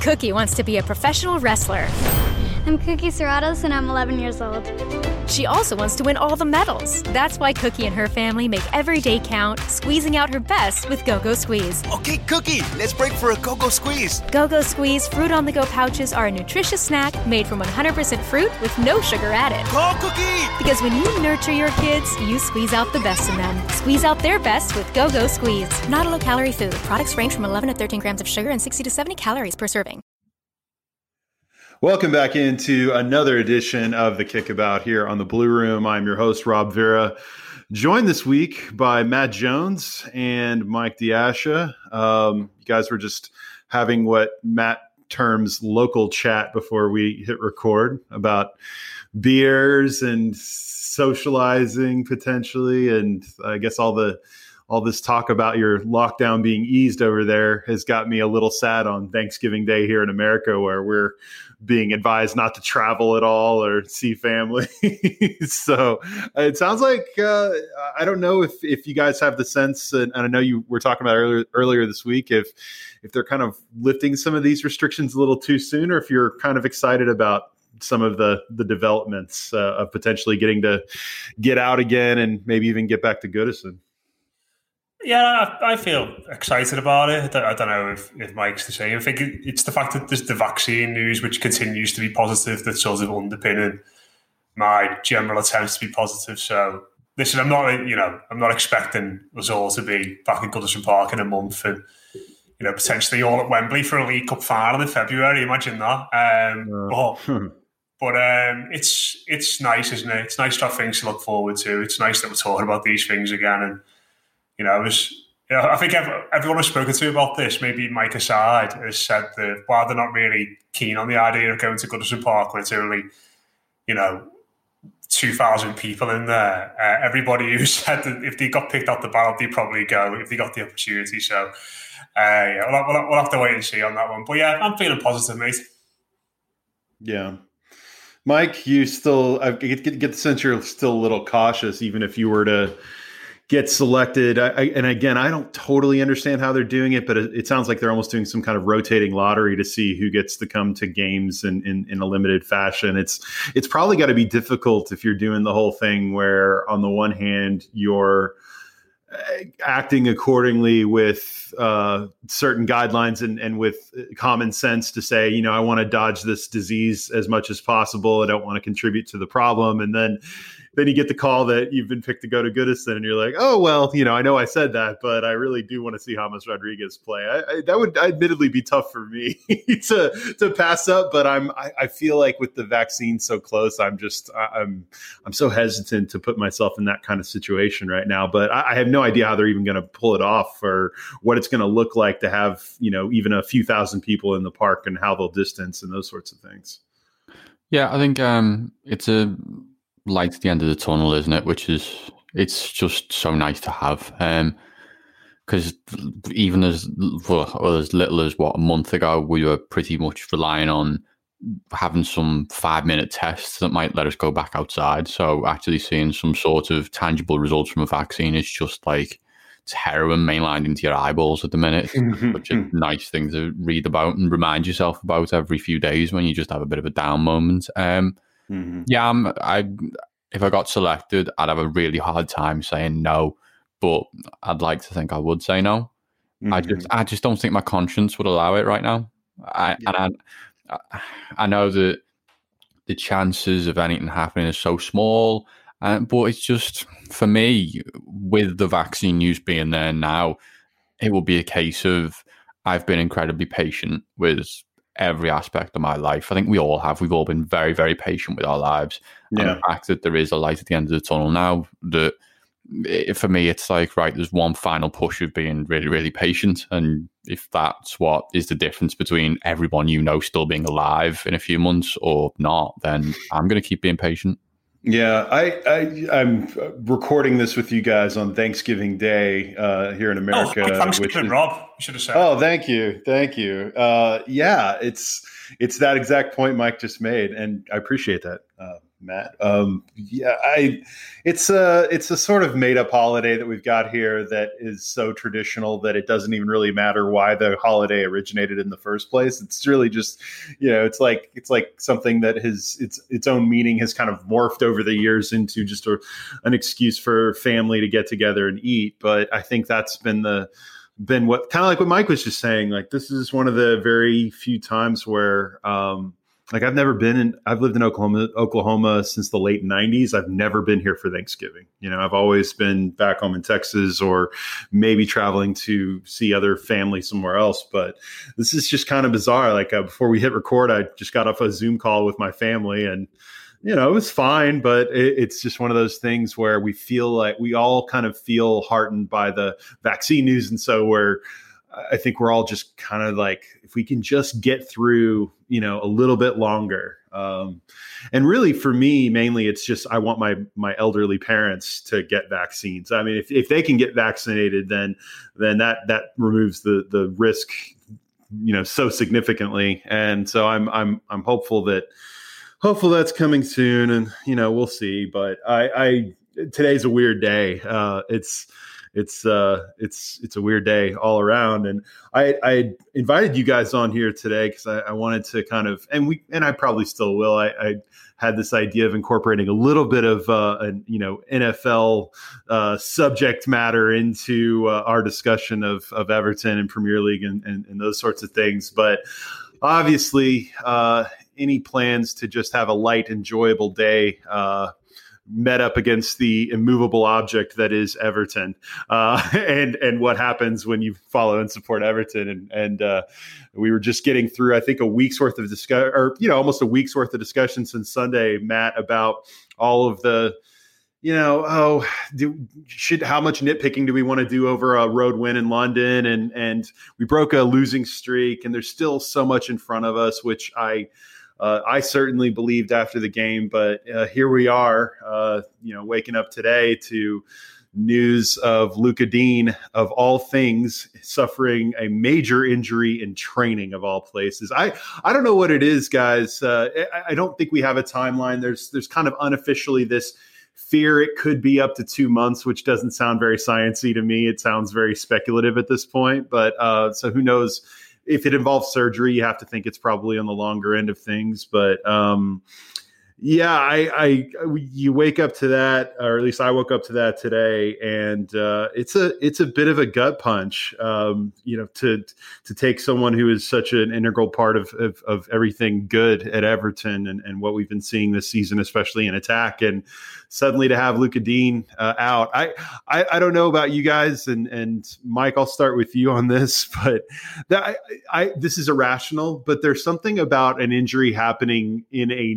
Cookie wants to be a professional wrestler. I'm Cookie Serratos and I'm 11 years old. She also wants to win all the medals. That's why Cookie and her family make every day count, squeezing out her best with Go Go Squeeze. Okay, Cookie, let's break for a Go Go Squeeze. Go Go Squeeze fruit on the go pouches are a nutritious snack made from 100% fruit with no sugar added. Go Cookie! Because when you nurture your kids, you squeeze out the best in them. Squeeze out their best with Go Go Squeeze. Not a low calorie food. Products range from 11 to 13 grams of sugar and 60 to 70 calories per serving. Welcome back into another edition of the Kickabout here on the Blue Room. I'm your host, Rob Vera. Joined this week by Matt Jones and Mike Diasha. Um, you guys were just having what Matt terms local chat before we hit record about beers and socializing potentially, and I guess all the all this talk about your lockdown being eased over there has got me a little sad on Thanksgiving Day here in America, where we're being advised not to travel at all or see family. so it sounds like uh, I don't know if if you guys have the sense, and, I know you were talking about earlier earlier this week, if if they're kind of lifting some of these restrictions a little too soon, or if you're kind of excited about some of the the developments uh, of potentially getting to get out again and maybe even get back to Goodison. Yeah, I, I feel excited about it. I don't know if, if Mike's the same. I think it's the fact that there's the vaccine news, which continues to be positive, that's sort of underpinning my general attempts to be positive. So, listen, I'm not, you know, I'm not expecting us all to be back in Goodison Park in a month and, you know, potentially all at Wembley for a League Cup final in February. Imagine that. Um, but but um, it's it's nice, isn't it? It's nice to have things to look forward to. It's nice that we're talking about these things again and you know, I was, you know, I think everyone I've spoken to about this, maybe Mike aside, has said that while they're not really keen on the idea of going to Goodison Park where it's only, you know, 2,000 people in there, uh, everybody who said that if they got picked out the ballot, they'd probably go if they got the opportunity. So, uh, yeah, we'll, we'll, we'll have to wait and see on that one. But yeah, I'm feeling positive, mate. Yeah. Mike, you still I get, get, get the sense you're still a little cautious, even if you were to get selected. I, I, and again, I don't totally understand how they're doing it, but it, it, sounds like they're almost doing some kind of rotating lottery to see who gets to come to games in, in, in a limited fashion. It's it's probably got to be difficult if you're doing the whole thing where, on the one hand, you're uh, acting accordingly with uh, certain guidelines and, and with common sense to say, you know, I want to dodge this disease as much as possible. I don't want to contribute to the problem. And then then you get the call that you've been picked to go to Goodison, and you're like, oh well, you know, I know I said that, but I really do want to see James Rodriguez play. I, I, that would admittedly be tough for me to to pass up, but I'm I, I, feel like with the vaccine so close, I'm just I'm I'm so hesitant to put myself in that kind of situation right now. But I, I have no idea how they're even going to pull it off or what it's going to look like to have you know even a few thousand people in the park and how they'll distance and those sorts of things. Yeah, I think um, it's a light at the end of the tunnel, isn't it? Which is it's just so nice to have. because um, even as well, as little as what a month ago, we were pretty much relying on having some five minute tests that might let us go back outside. So actually seeing some sort of tangible results from a vaccine is just like it's heroin mainlined into your eyeballs at the minute. which is a nice thing to read about and remind yourself about every few days when you just have a bit of a down moment. Um, Mm-hmm. Yeah, I'm, I if I got selected, I'd have a really hard time saying no, but I'd like to think I would say no. Mm-hmm. I just I just don't think my conscience would allow it right now. I, yeah. And I I know that the chances of anything happening is so small. Uh, but it's just for me with the vaccine news being there now, it will be a case of I've been incredibly patient with every aspect of my life. I think we all have. We've all been very, very patient with our lives. Yeah. And the fact that there is a light at the end of the tunnel now, that it, for me, it's like, right, there's one final push of being really, really patient. And if that's what is the difference between everyone you know still being alive in a few months or not, then I'm going to keep being patient. Yeah, I, I am recording this with you guys on Thanksgiving Day uh, here in America. Oh, Thanksgiving, is, Rob. You should have said. Oh, thank you, thank you. Uh, yeah, it's it's that exact point Mike just made, and I appreciate that. Uh, Matt. Um, yeah, I it's a it's a sort of made up holiday that we've got here that is so traditional that it doesn't even really matter why the holiday originated in the first place. It's really just you know it's like it's like something that has its its own meaning has kind of morphed over the years into just a, an excuse for family to get together and eat. But I think that's been the been what kind of like what Mike was just saying. Like this is one of the very few times where. Um, like I've never been in I've lived in Oklahoma Oklahoma since the late 90s. I've never been here for Thanksgiving. You know, I've always been back home in Texas or maybe traveling to see other family somewhere else, but this is just kind of bizarre. Like uh, before we hit record, I just got off a Zoom call with my family and you know, it was fine, but it, it's just one of those things where we feel like we all kind of feel heartened by the vaccine news and so we're I think we're all just kind of like, if we can just get through, you know, a little bit longer. Um, and really, for me, mainly, it's just I want my my elderly parents to get vaccines. I mean, if, if they can get vaccinated, then then that that removes the the risk, you know, so significantly. And so I'm I'm I'm hopeful that hopeful that's coming soon, and you know, we'll see. But I, I today's a weird day. Uh, it's it's uh, it's it's a weird day all around. And I, I invited you guys on here today because I, I, wanted to kind of, and we, and I probably still will. I, I had this idea of incorporating a little bit of uh, a, you know NFL uh, subject matter into uh, our discussion of of Everton and Premier League and, and, and those sorts of things, but obviously uh, any plans to just have a light, enjoyable day uh, met up against the immovable object that is Everton, uh, and and what happens when you follow and support Everton, and and uh, we were just getting through, I think, a week's worth of discussion, or you know, almost a week's worth of discussion since Sunday, Matt, about all of the. You know, oh, do, should how much nitpicking do we want to do over a road win in London? And and we broke a losing streak, and there's still so much in front of us, which I uh, I certainly believed after the game, but uh, here we are, uh, you know, waking up today to news of Lucas Digne, of all things, suffering a major injury in training of all places. I, I don't know what it is, guys. Uh, I, I don't think we have a timeline. There's there's kind of unofficially this fear it could be up to two months, which doesn't sound very sciency to me. It sounds very speculative at this point. But uh, so who knows if it involves surgery, you have to think it's probably on the longer end of things. But um, yeah, I, I, you wake up to that, or at least I woke up to that today, and uh, it's a it's a bit of a gut punch, um, you know, to to take someone who is such an integral part of of, of everything good at Everton and, and what we've been seeing this season, especially in attack, and suddenly to have Lucas Digne uh, out. I, I, I don't know about you guys, and and Mike, I'll start with you on this, but that I, I this is irrational. But there's something about an injury happening in a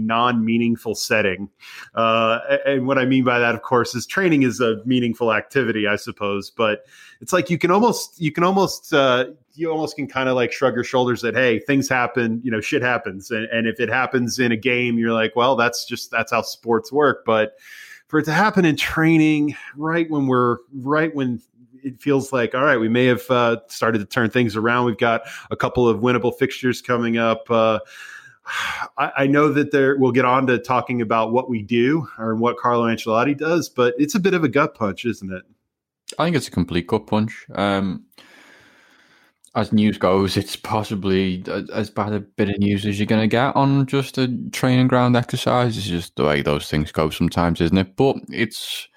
non-meaningful setting, uh, and what I mean by that, of course, is training is a meaningful activity, I suppose, but it's like you can almost you can almost uh, you almost can kind of like shrug your shoulders that hey things happen you know shit happens. And, and if it happens in a game you're like well that's just that's how sports work. But for it to happen in training right when we're right when it feels like all right we may have uh, started to turn things around. We've got a couple of winnable fixtures coming up uh, I, know that there we'll get on to talking about what we do or what Carlo Ancelotti does, but it's a bit of a gut punch, isn't it? I think it's a complete gut punch. Um, as news goes, it's possibly as bad a bit of news as you're going to get on just a training ground exercise. It's just the way those things go sometimes, isn't it? But it's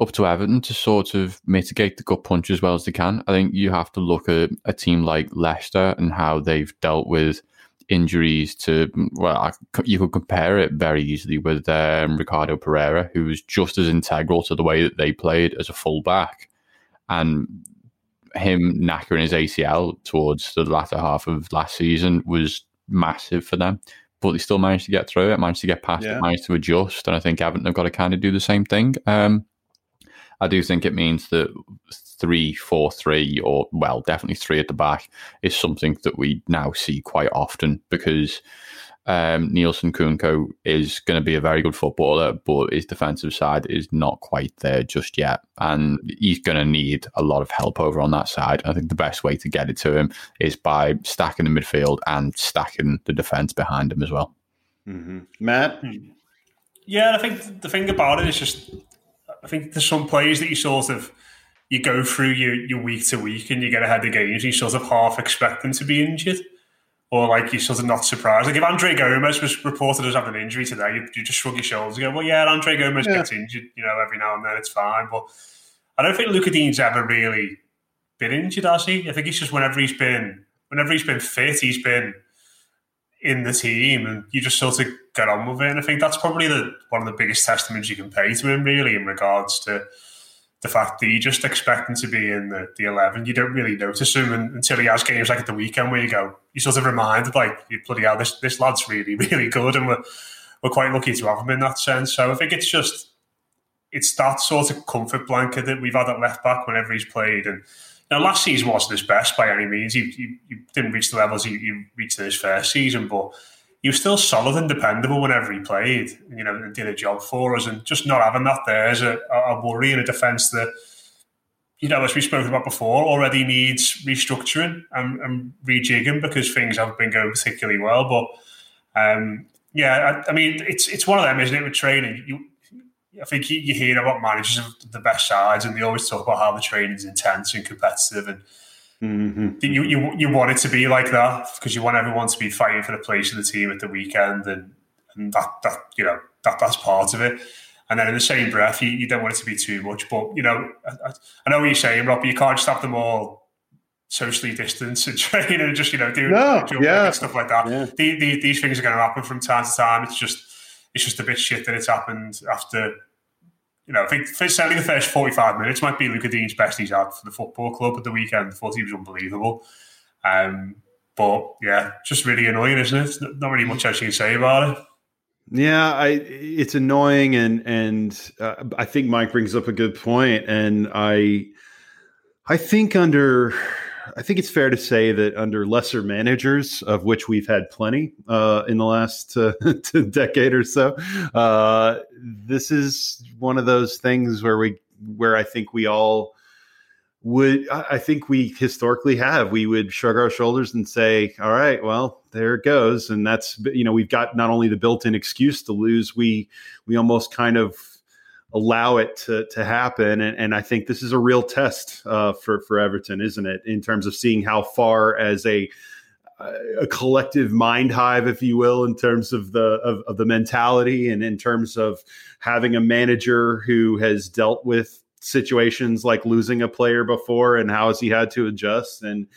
up to Everton to sort of mitigate the gut punch as well as they can. I think you have to look at a team like Leicester and how they've dealt with injuries to, well, you could compare it very easily with um, Ricardo Pereira, who was just as integral to the way that they played as a fullback. And him knackering his ACL towards the latter half of last season was massive for them. But they still managed to get through it, managed to get past yeah. it, managed to adjust. And I think Everton have got to kind of do the same thing. Um, I do think it means that three four three or well definitely three at the back is something that we now see quite often because um, Neilson Nkounkou is going to be a very good footballer, but his defensive side is not quite there just yet. And he's going to need a lot of help over on that side. I think the best way to get it to him is by stacking the midfield and stacking the defense behind him as well. Mm-hmm. Matt? Yeah, I think the thing about it is just, I think there's some players that you sort of, you go through your, your week to week and you get ahead of games and you sort of half expect them to be injured or like you're sort of not surprised. Like if Andre Gomes was reported as having an injury today, you, you just shrug your shoulders and go, "Well, yeah, Andre Gomes yeah. gets injured, you know, every now and then, it's fine." But I don't think Lucas Digne's ever really been injured, has he? I think he's just whenever he's been whenever he's been fit, he's been in the team, and you just sort of get on with it. And I think that's probably the one of the biggest testaments you can pay to him, really, in regards to the fact that you just expect him to be in the, the 11. You don't really notice him until he has games like at the weekend where you go, you sort of reminded, like, you bloody hell, this, this lad's really, really good. And we're, we're quite lucky to have him in that sense. So I think it's just, it's that sort of comfort blanket that we've had at left back whenever he's played. And now, last season wasn't his best by any means. He, he, he didn't reach the levels he, he reached in his first season, but he was still solid and dependable whenever he played, you know, and did a job for us. And just not having that there is a, a worry in a defence that, you know, as we spoke about before, already needs restructuring and, and rejigging because things haven't been going particularly well. But um, yeah, I, I, mean, it's it's one of them, isn't it? With training, you, I think you, you hear about managers of the best sides, and they always talk about how the training is intense and competitive and Mm-hmm. You, you you want it to be like that because you want everyone to be fighting for the place of the team at the weekend, and and that that you know that that's part of it. And then in the same breath, you, you don't want it to be too much. But you know, I, I know what you're saying, Rob. You can't just have them all socially distance and train and just you know doing no, yeah. and stuff like that. Yeah. The, the, these things are going to happen from time to time. It's just it's just a bit shit that it's happened after you know, I think certainly the first 45 minutes might be Lucas Digne's best he's had for the football club at the weekend. I thought he was unbelievable. Um, but yeah, just really annoying, isn't it? Not really much else you can say about it. Yeah, I it's annoying, and and uh, I think Mike brings up a good point, and I I think under I think it's fair to say that under lesser managers, of which we've had plenty uh, in the last uh, decade or so, uh, this is one of those things where we where I think we all would I think we historically have we would shrug our shoulders and say, all right, well there it goes, and that's you know we've got not only the built-in excuse to lose, we we almost kind of allow it to, to happen. And, and I think this is a real test uh, for, for Everton, isn't it? In terms of seeing how far as a, a collective mind hive, if you will, in terms of the of, of the mentality and in terms of having a manager who has dealt with situations like losing a player before and how has he had to adjust and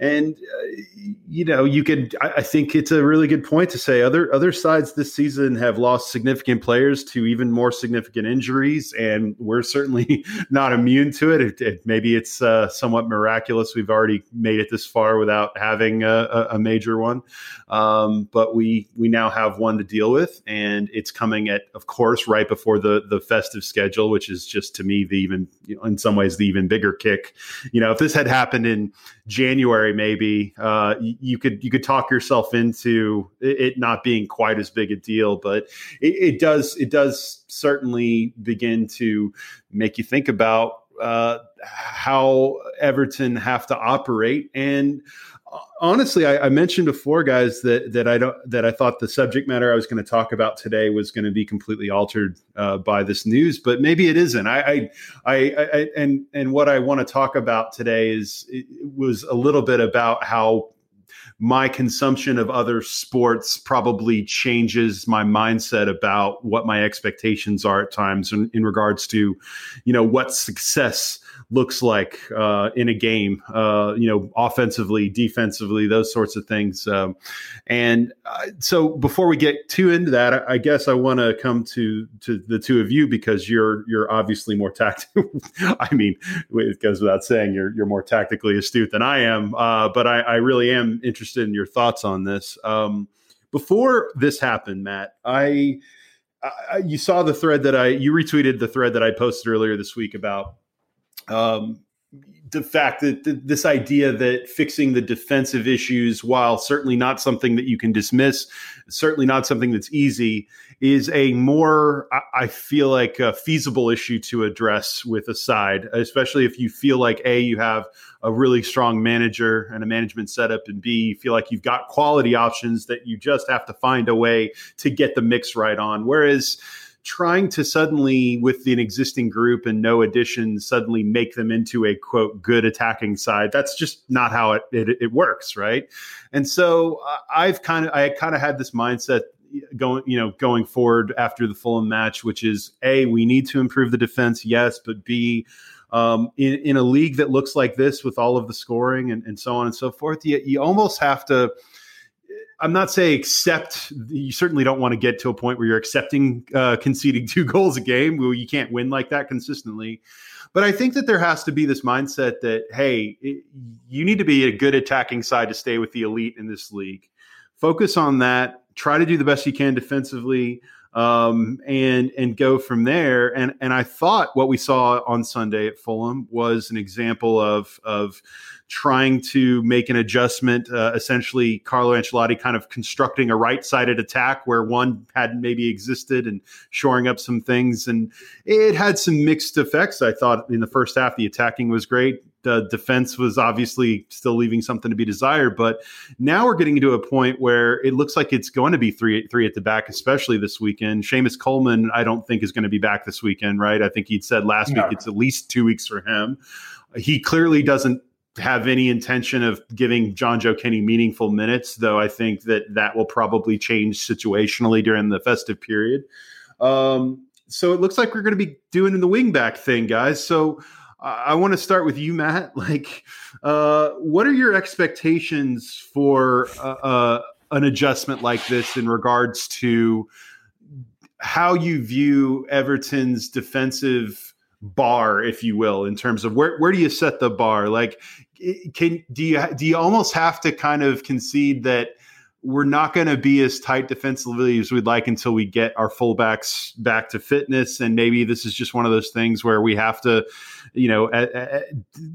and uh, you know, you could. I, I, think it's a really good point to say other other sides this season have lost significant players to even more significant injuries, and we're certainly not immune to it. it, it maybe it's uh, somewhat miraculous we've already made it this far without having a, a major one, um, but we we now have one to deal with, and it's coming at, of course, right before the the festive schedule, which is just to me the even, you know, in some ways, the even bigger kick. You know, if this had happened in January, maybe. Uh, you could you could talk yourself into it not being quite as big a deal, but it, it does it does certainly begin to make you think about uh, how Everton have to operate. And honestly, I, I, mentioned before, guys, that that I don't that I thought the subject matter I was going to talk about today was going to be completely altered uh, by this news, but maybe it isn't. I, I, I, I and and what I want to talk about today is was a little bit about how my consumption of other sports probably changes my mindset about what my expectations are at times in, in regards to, you know, what success looks like uh, in a game, uh, you know, offensively, defensively, those sorts of things. Um, and uh, so, before we get too into that, I, I guess I want to come to to the two of you because you're you're obviously more tactical. I mean, it goes without saying you're you're more tactically astute than I am. Uh, but I, I, really am interested in your thoughts on this. Um, before this happened, Matt, I. I, you saw the thread that I you retweeted the thread that I posted earlier this week about um, the fact that th- this idea that fixing the defensive issues, while certainly not something that you can dismiss, certainly not something that's easy, is a more, I, I feel like, a feasible issue to address with a side, especially if you feel like A, you have a really strong manager and a management setup, and B, you feel like you've got quality options that you just have to find a way to get the mix right on. Whereas, trying to suddenly, with an existing group and no additions, suddenly make them into a quote good attacking side. That's just not how it it, it works, right? And so uh, I've kind of I kind of had this mindset going you know going forward after the Fulham match, which is a we need to improve the defense, yes, but b um, in, in a league that looks like this with all of the scoring and, and so on and so forth, you, you almost have to I'm not saying accept. You certainly don't want to get to a point where you're accepting uh, conceding two goals a game. Where you can't win like that consistently. But I think that there has to be this mindset that hey, it, you need to be a good attacking side to stay with the elite in this league. Focus on that. Try to do the best you can defensively um, and and go from there. And and I thought what we saw on Sunday at Fulham was an example of of trying to make an adjustment. Uh, essentially, Carlo Ancelotti kind of constructing a right sided attack where one hadn't maybe existed and shoring up some things. And it had some mixed effects. I thought in the first half the attacking was great the defense was obviously still leaving something to be desired. But now we're getting to a point where it looks like it's going to be three three at the back, especially this weekend. Seamus Coleman, I don't think is going to be back this weekend, right? I think he'd said last no. week it's at least two weeks for him. He clearly doesn't have any intention of giving Jonjoe Kenny meaningful minutes, though I think that that will probably change situationally during the festive period. Um, so it looks like we're going to be doing the wingback thing, guys. So I want to start with you, Matt. Like, uh, what are your expectations for uh, uh, an adjustment like this in regards to how you view Everton's defensive bar, if you will, in terms of where where do you set the bar? Like, can do you do you almost have to kind of concede that? We're not going to be as tight defensively as we'd like until we get our fullbacks back to fitness. And maybe this is just one of those things where we have to, you know, a, a,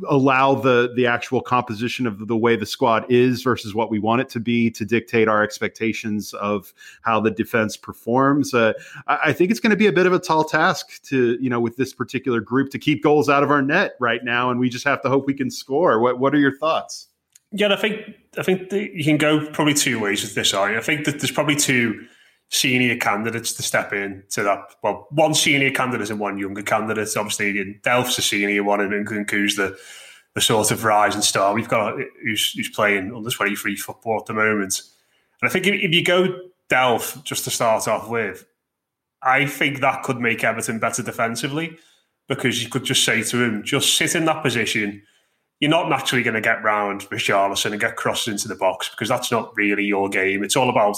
allow the the actual composition of the way the squad is versus what we want it to be to dictate our expectations of how the defense performs. Uh, I, I think it's going to be a bit of a tall task to, you know, with this particular group to keep goals out of our net right now, and we just have to hope we can score. What What are your thoughts? Yeah, I think I think you can go probably two ways with this. I think that there's probably two senior candidates to step in to that. Well, one senior candidate and one younger candidate. Obviously, Delph's a senior one, and Nkounkou's the the sort of rising star. We've got who's, who's playing under twenty three football at the moment, and I think if, if you go Delph just to start off with, I think that could make Everton better defensively because you could just say to him, just sit in that position you're not naturally going to get round Richarlison and get crossed into the box because that's not really your game. It's all about,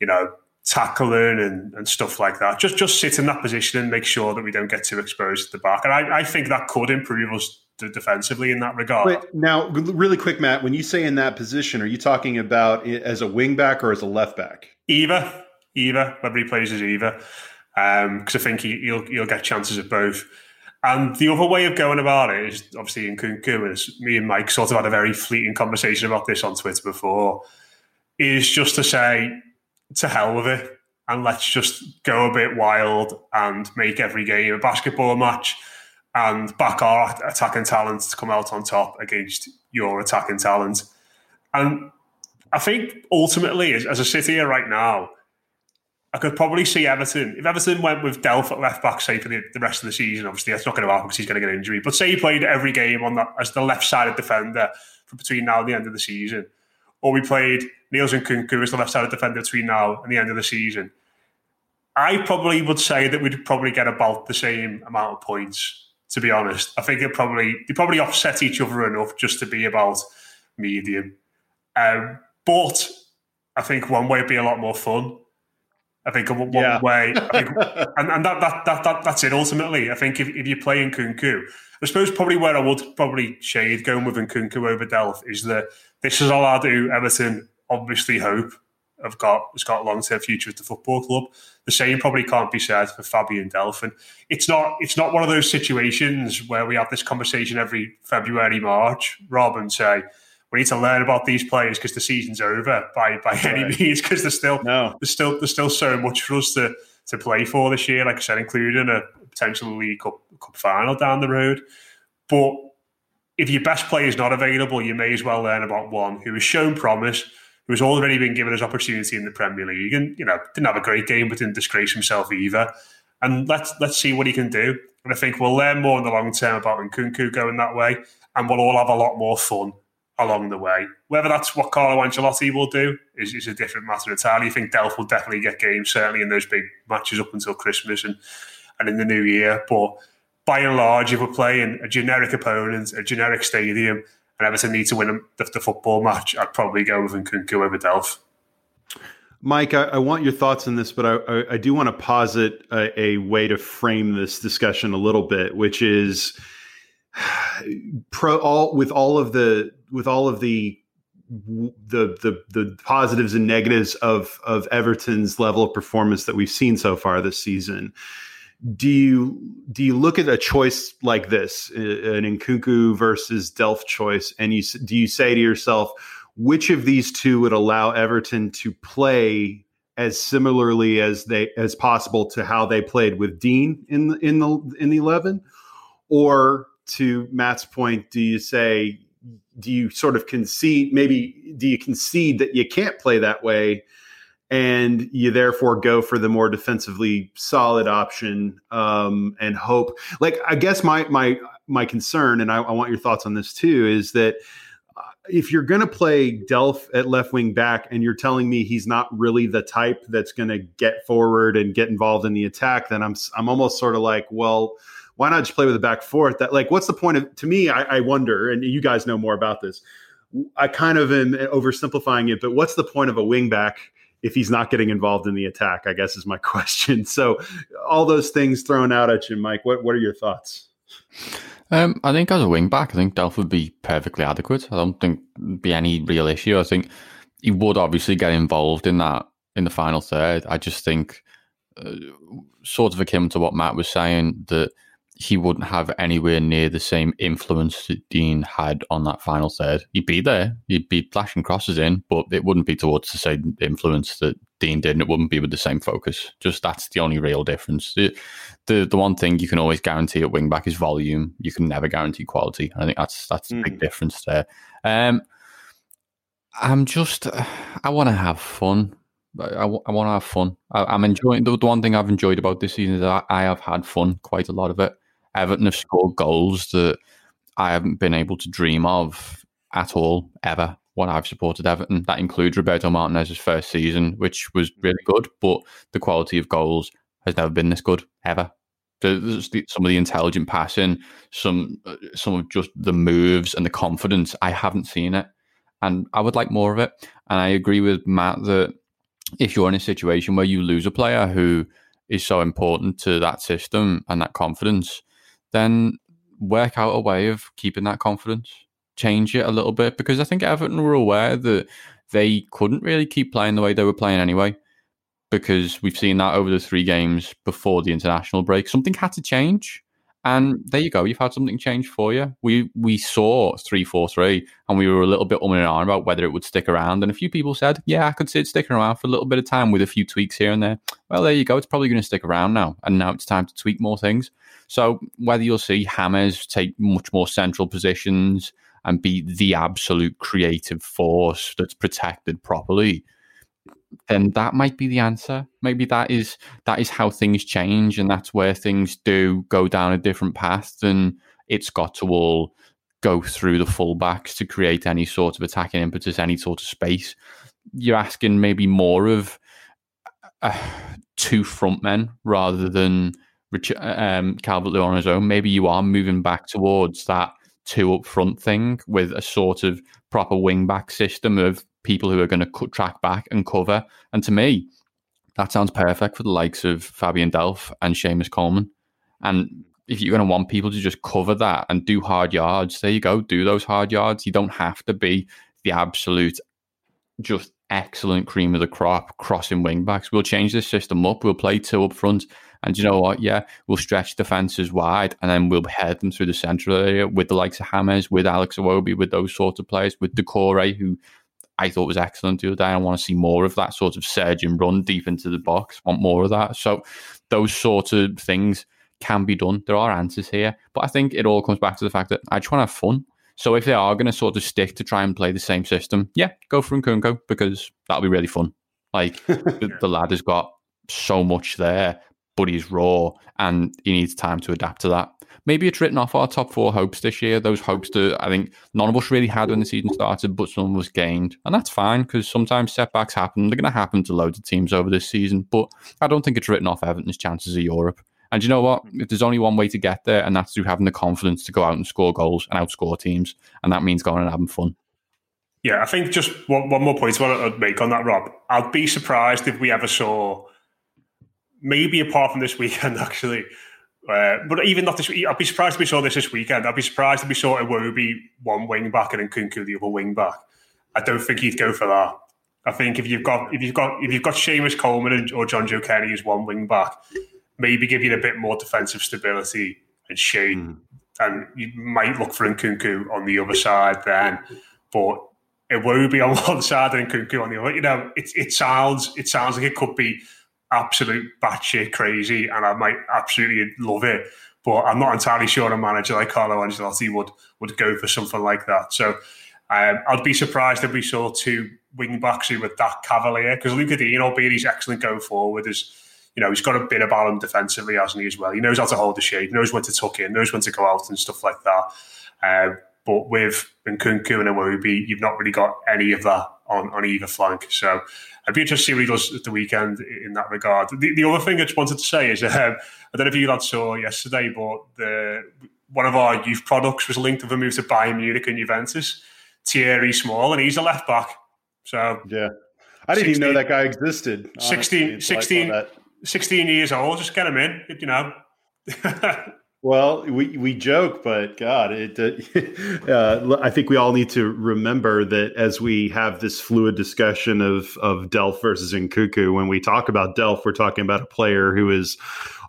you know, tackling and, and stuff like that. Just just sit in that position and make sure that we don't get too exposed at the back. And I, I think that could improve us defensively in that regard. Wait, now, really quick, Matt, when you say in that position, are you talking about as a wing back or as a left back? Either, either, whether he plays as either. Because um, I think he, will he'll get chances at both. And the other way of going about it is obviously in Nkounkou, as me and Mike sort of had a very fleeting conversation about this on Twitter before, is just to say, to hell with it, and let's just go a bit wild and make every game a basketball match and back our attacking talent to come out on top against your attacking talent. And I think ultimately, as, as a city right now, I could probably see Everton. If Everton went with Delph at left back, say for the, the rest of the season, obviously that's not going to happen because he's going to get an injury. But say he played every game on that as the left sided defender for between now and the end of the season, or we played Niels Nkounkou as the left sided defender between now and the end of the season. I probably would say that we'd probably get about the same amount of points. To be honest, I think it probably they probably offset each other enough just to be about medium. Um, but I think one way would be a lot more fun I think one yeah. way, think, and, and that, that, that that that's it. Ultimately, I think if, if you're playing Nkounkou, I suppose probably where I would probably shade going with Nkounkou over Delph is that this is all I do. Everton obviously hope have got has got long term future at the football club. The same probably can't be said for Fabian Delph. And it's not it's not one of those situations where we have this conversation every February, March, Rob, and say we need to learn about these players because the season's over by by any right. means because there's still no. there's still there's still so much for us to to play for this year. Like I said, including a potential League Cup, Cup final down the road. But if your best player is not available, you may as well learn about one who has shown promise, who has already been given his opportunity in the Premier League, and you know didn't have a great game, but didn't disgrace himself either. And let's let's see what he can do. And I think we'll learn more in the long term about Nkounkou going that way, and we'll all have a lot more fun along the way. Whether that's what Carlo Ancelotti will do is, is a different matter entirely. I think Delph will definitely get games, certainly in those big matches up until Christmas and, and in the new year. But by and large, if we're playing a generic opponent, a generic stadium, and Everton need to win the, the football match, I'd probably go with Nkounkou over Delph. Mike, I, I, want your thoughts on this, but I, I, I do want to posit a, a way to frame this discussion a little bit, which is – pro all with all of the with all of the the the the positives and negatives of of Everton's level of performance that we've seen so far this season. Do you do you look at a choice like this, uh, an Nkounkou versus Delph choice, and you do you say to yourself, which of these two would allow Everton to play as similarly as they as possible to how they played with Digne in the in the in the eleven, or to Matt's point, do you say, do you sort of concede, maybe do you concede that you can't play that way? And you therefore go for the more defensively solid option um, and hope. Like, I guess my my my concern, and I, I want your thoughts on this too, is that uh, if you're going to play Delph at left wing back and you're telling me he's not really the type that's going to get forward and get involved in the attack, then I'm I'm almost sort of like, well, why not just play with the back fourth? That like, what's the point of? To me, I, I wonder, and you guys know more about this. I kind of am oversimplifying it, but what's the point of a wing back if he's not getting involved in the attack? I guess is my question. So, all those things thrown out at you, Mike. What what are your thoughts? Um, I think as a wing back, I think Delph would be perfectly adequate. I don't think be any real issue. I think he would obviously get involved in that in the final third. I just think, uh, sort of akin to what Matt was saying, that he wouldn't have anywhere near the same influence that Digne had on that final third. He'd be there, he'd be flashing crosses in, but it wouldn't be towards the same influence that Digne did, and it wouldn't be with the same focus. Just that's the only real difference. The the, the one thing you can always guarantee at wingback is volume. You can never guarantee quality. I think that's that's mm. a big hmm. difference there. Um, I'm just, I want to have fun. I, I, want to have fun. I, am enjoying the, the, one thing I've enjoyed about this season is I, I have had fun, quite a lot of it. Everton have scored goals that I haven't been able to dream of at all ever when I've supported Everton. That includes Roberto Martinez's first season, which was really good, but the quality of goals has never been this good ever. There's some of the intelligent passing, some uh, some of just the moves and the confidence. I haven't seen it, and I would like more of it. And I agree with Matt that if you're in a situation where you lose a player who is so important to that system and that confidence, then work out a way of keeping that confidence, change it a little bit because I think Everton were aware that they couldn't really keep playing the way they were playing anyway. Because we've seen that over the three games before the international break. Something had to change. And there you go. You've had something change for you. We we saw three four three, and we were a little bit umming and ahhing about whether it would stick around. And a few people said, "Yeah, I could see it sticking around for a little bit of time with a few tweaks here and there." Well, there you go. It's probably going to stick around now, and now it's time to tweak more things. So whether you'll see James take much more central positions and be the absolute creative force that's protected properly, then that might be the answer. Maybe that is that is how things change, and that's where things do go down a different path. And it's got to all go through the fullbacks to create any sort of attacking impetus, any sort of space. You're asking maybe more of uh, two front men rather than um, Calvert on his own. Maybe you are moving back towards that two up front thing with a sort of proper wing back system of people who are going to cut track back and cover. And to me, that sounds perfect for the likes of Fabian Delph and Seamus Coleman. And if you're going to want people to just cover that and do hard yards, there you go, do those hard yards. You don't have to be the absolute just excellent cream of the crop crossing wing backs. We'll change this system up. We'll play two up front. And you know what? Yeah, we'll stretch defenses wide and then we'll head them through the central area with the likes of James, with Alex Iwobi, with those sorts of players, with Doucouré, who I thought was excellent the other day. I want to see more of that sort of surge and run deep into the box. Want more of that. So those sort of things can be done. There are answers here. But I think it all comes back to the fact that I just want to have fun. So if they are going to sort of stick to try and play the same system, yeah, go for Nkounkou because that'll be really fun. Like the, the lad has got so much there, but he's raw and he needs time to adapt to that. Maybe it's written off our top four hopes this year. Those hopes that I think none of us really had when the season started, but some us gained. And that's fine because sometimes setbacks happen. They're going to happen to loads of teams over this season, but I don't think it's written off Everton's chances of Europe. And you know what? If there's only one way to get there, and that's through having the confidence to go out and score goals and outscore teams. And that means going and having fun. Yeah, I think just one, one more point I'd make on that, Rob. I'd be surprised if we ever saw, maybe apart from this weekend, actually, uh, but even not this week, I'd be surprised if we saw this this weekend. I'd be surprised if we saw Iwobi one wing back and then Kunku the other wing back. I don't think he'd go for that. I think if you've got if you've got if you've got Seamus Coleman and, or Jonjoe Kenny as one wing back, maybe give you a bit more defensive stability and shape. Mm. And you might look for Nkounkou on the other side then, but it will be on one side and Nkounkou on the other. You know, it, it sounds it sounds like it could be absolute batshit crazy, and I might absolutely love it. But I'm not entirely sure a manager like Carlo Ancelotti would would go for something like that. So um, I'd be surprised if we saw two wing backs who were that cavalier because Lucas Digne, albeit he's excellent going forward, is you know, he's got a bit of balance defensively, hasn't he, as well? He knows how to hold the shape, knows when to tuck in, knows when to go out and stuff like that. Um, but with Nkounkou and Iwobi, you've not really got any of that on, on either flank. So I'd be interested to see what he does at the weekend in that regard. The, the other thing I just wanted to say is, um, I don't know if you lads saw yesterday, but the one of our youth products was linked with a move to Bayern Munich and Juventus, Thierry Small, and he's a left back. So yeah, I didn't 16, even know that guy existed. 16, 16, 16 years old, just get him in, you know. well, we, we joke, but God, it. Uh, uh, I think we all need to remember that as we have this fluid discussion of of Delph versus Nkounkou, when we talk about Delph, we're talking about a player who is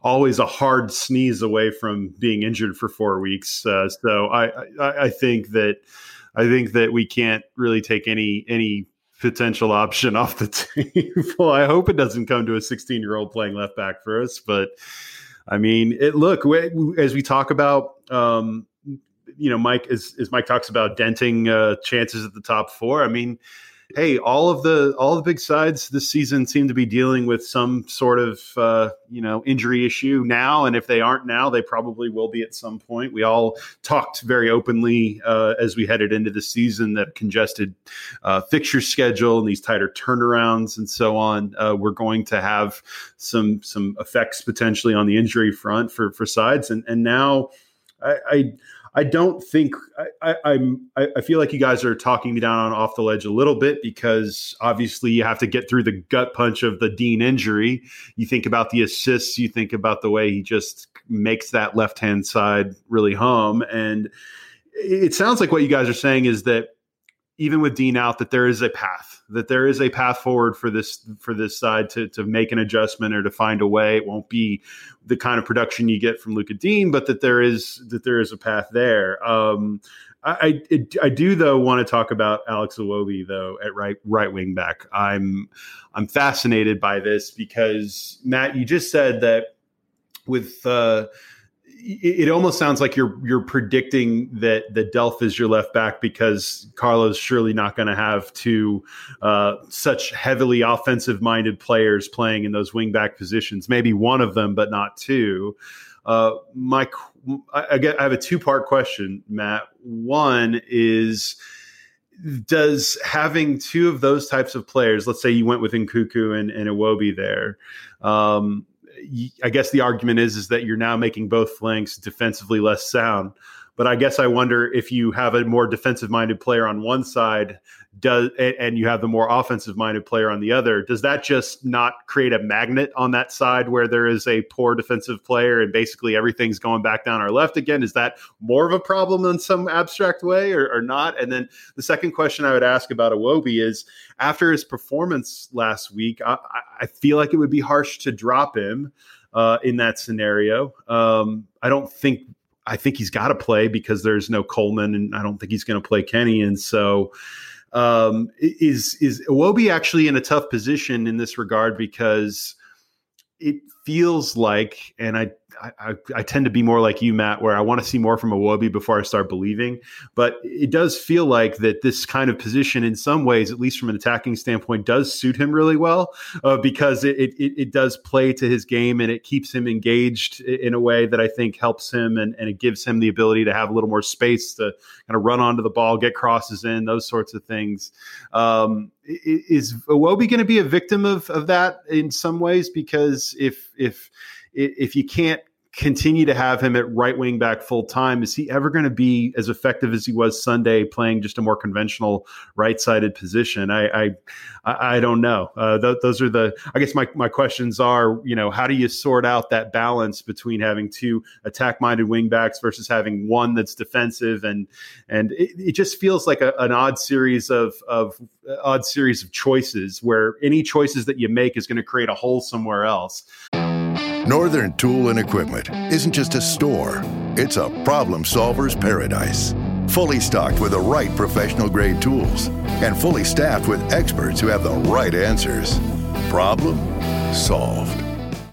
always a hard sneeze away from being injured for four weeks. Uh, so I, I I think that I think that we can't really take any any potential option off the table. I hope it doesn't come to a 16 year old playing left back for us, but I mean, it look as we talk about, um, you know, Mike as, as Mike talks about denting uh, chances at the top four. I mean, hey, all of the all the big sides this season seem to be dealing with some sort of uh, you know injury issue now, and if they aren't now, they probably will be at some point. We all talked very openly uh, as we headed into the season that congested uh, fixture schedule and these tighter turnarounds and so on. Uh, we're going to have some some effects potentially on the injury front for for sides, and and now I, I I don't think I, I, am I feel like you guys are talking me down off the ledge a little bit because obviously you have to get through the gut punch of the Digne injury. You think about the assists, you think about the way he just makes that left hand side really hum. And it sounds like what you guys are saying is that even with Digne out, that there is a path, that there is a path forward for this for this side to to make an adjustment or to find a way. It won't be the kind of production you get from Lucas Digne, but that there is that there is a path there. Um, I, I, I do though want to talk about Alex Iwobi though at right right wing back. I'm I'm fascinated by this because Matt, you just said that with uh, it, almost sounds like you're you're predicting that that Delph is your left back because Carlo's surely not going to have two uh, such heavily offensive minded players playing in those wing back positions. Maybe one of them, but not two. Uh, my I, I, have a two part question, Matt. One is does having two of those types of players, let's say you went with Nkounkou and, and Iwobi there, um, I guess the argument is is that you're now making both flanks defensively less sound. But I guess I wonder if you have a more defensive minded player on one side, does and you have the more offensive minded player on the other, does that just not create a magnet on that side where there is a poor defensive player and basically everything's going back down our left again? Is that more of a problem in some abstract way or, or not? And then the second question I would ask about Iwobi is after his performance last week, I, I feel like it would be harsh to drop him uh, in that scenario. Um, I don't think I think he's got to play because there's no Coleman, and I don't think he's going to play Kenny, and so um, is is Iwobi actually in a tough position in this regard because it feels like, and I I, I, tend to be more like you, Matt, where I want to see more from Iwobi before I start believing. But it does feel like that this kind of position, in some ways, at least from an attacking standpoint, does suit him really well uh, because it, it, it does play to his game and it keeps him engaged in a way that I think helps him and, and it gives him the ability to have a little more space to kind of run onto the ball, get crosses in, those sorts of things. Um, is Iwobi going to be a victim of, of that in some ways? Because if if if you can't continue to have him at right wing back full time, is he ever going to be as effective as he was Sunday playing just a more conventional right sided position? I, I, I don't know. Uh, th- those are the, I guess my, my questions are, you know, how do you sort out that balance between having two attack minded wing backs versus having one that's defensive? And, and it, it just feels like a, an odd series of, of odd series of choices where any choices that you make is going to create a hole somewhere else. Northern Tool and Equipment isn't just a store, it's a problem solver's paradise. Fully stocked with the right professional grade tools and fully staffed with experts who have the right answers. Problem solved.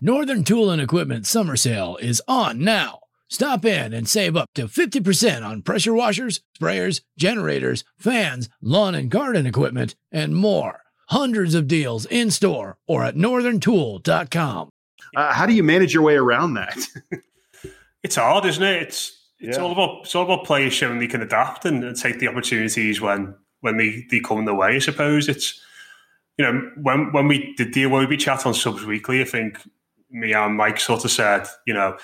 Northern Tool and Equipment summer sale is on now. Stop in and save up to 50% on pressure washers, sprayers, generators, fans, lawn and garden equipment, and more. Hundreds of deals in store or at northerntool.com. Uh, how do you manage your way around that? it's hard, isn't it? It's it's yeah. all about it's all about players showing they can adapt and, and, take the opportunities when when they, they come in their way. I suppose it's you know when when we did the Iwobi chat on Subs Weekly, I think me and Mike sort of said, you know,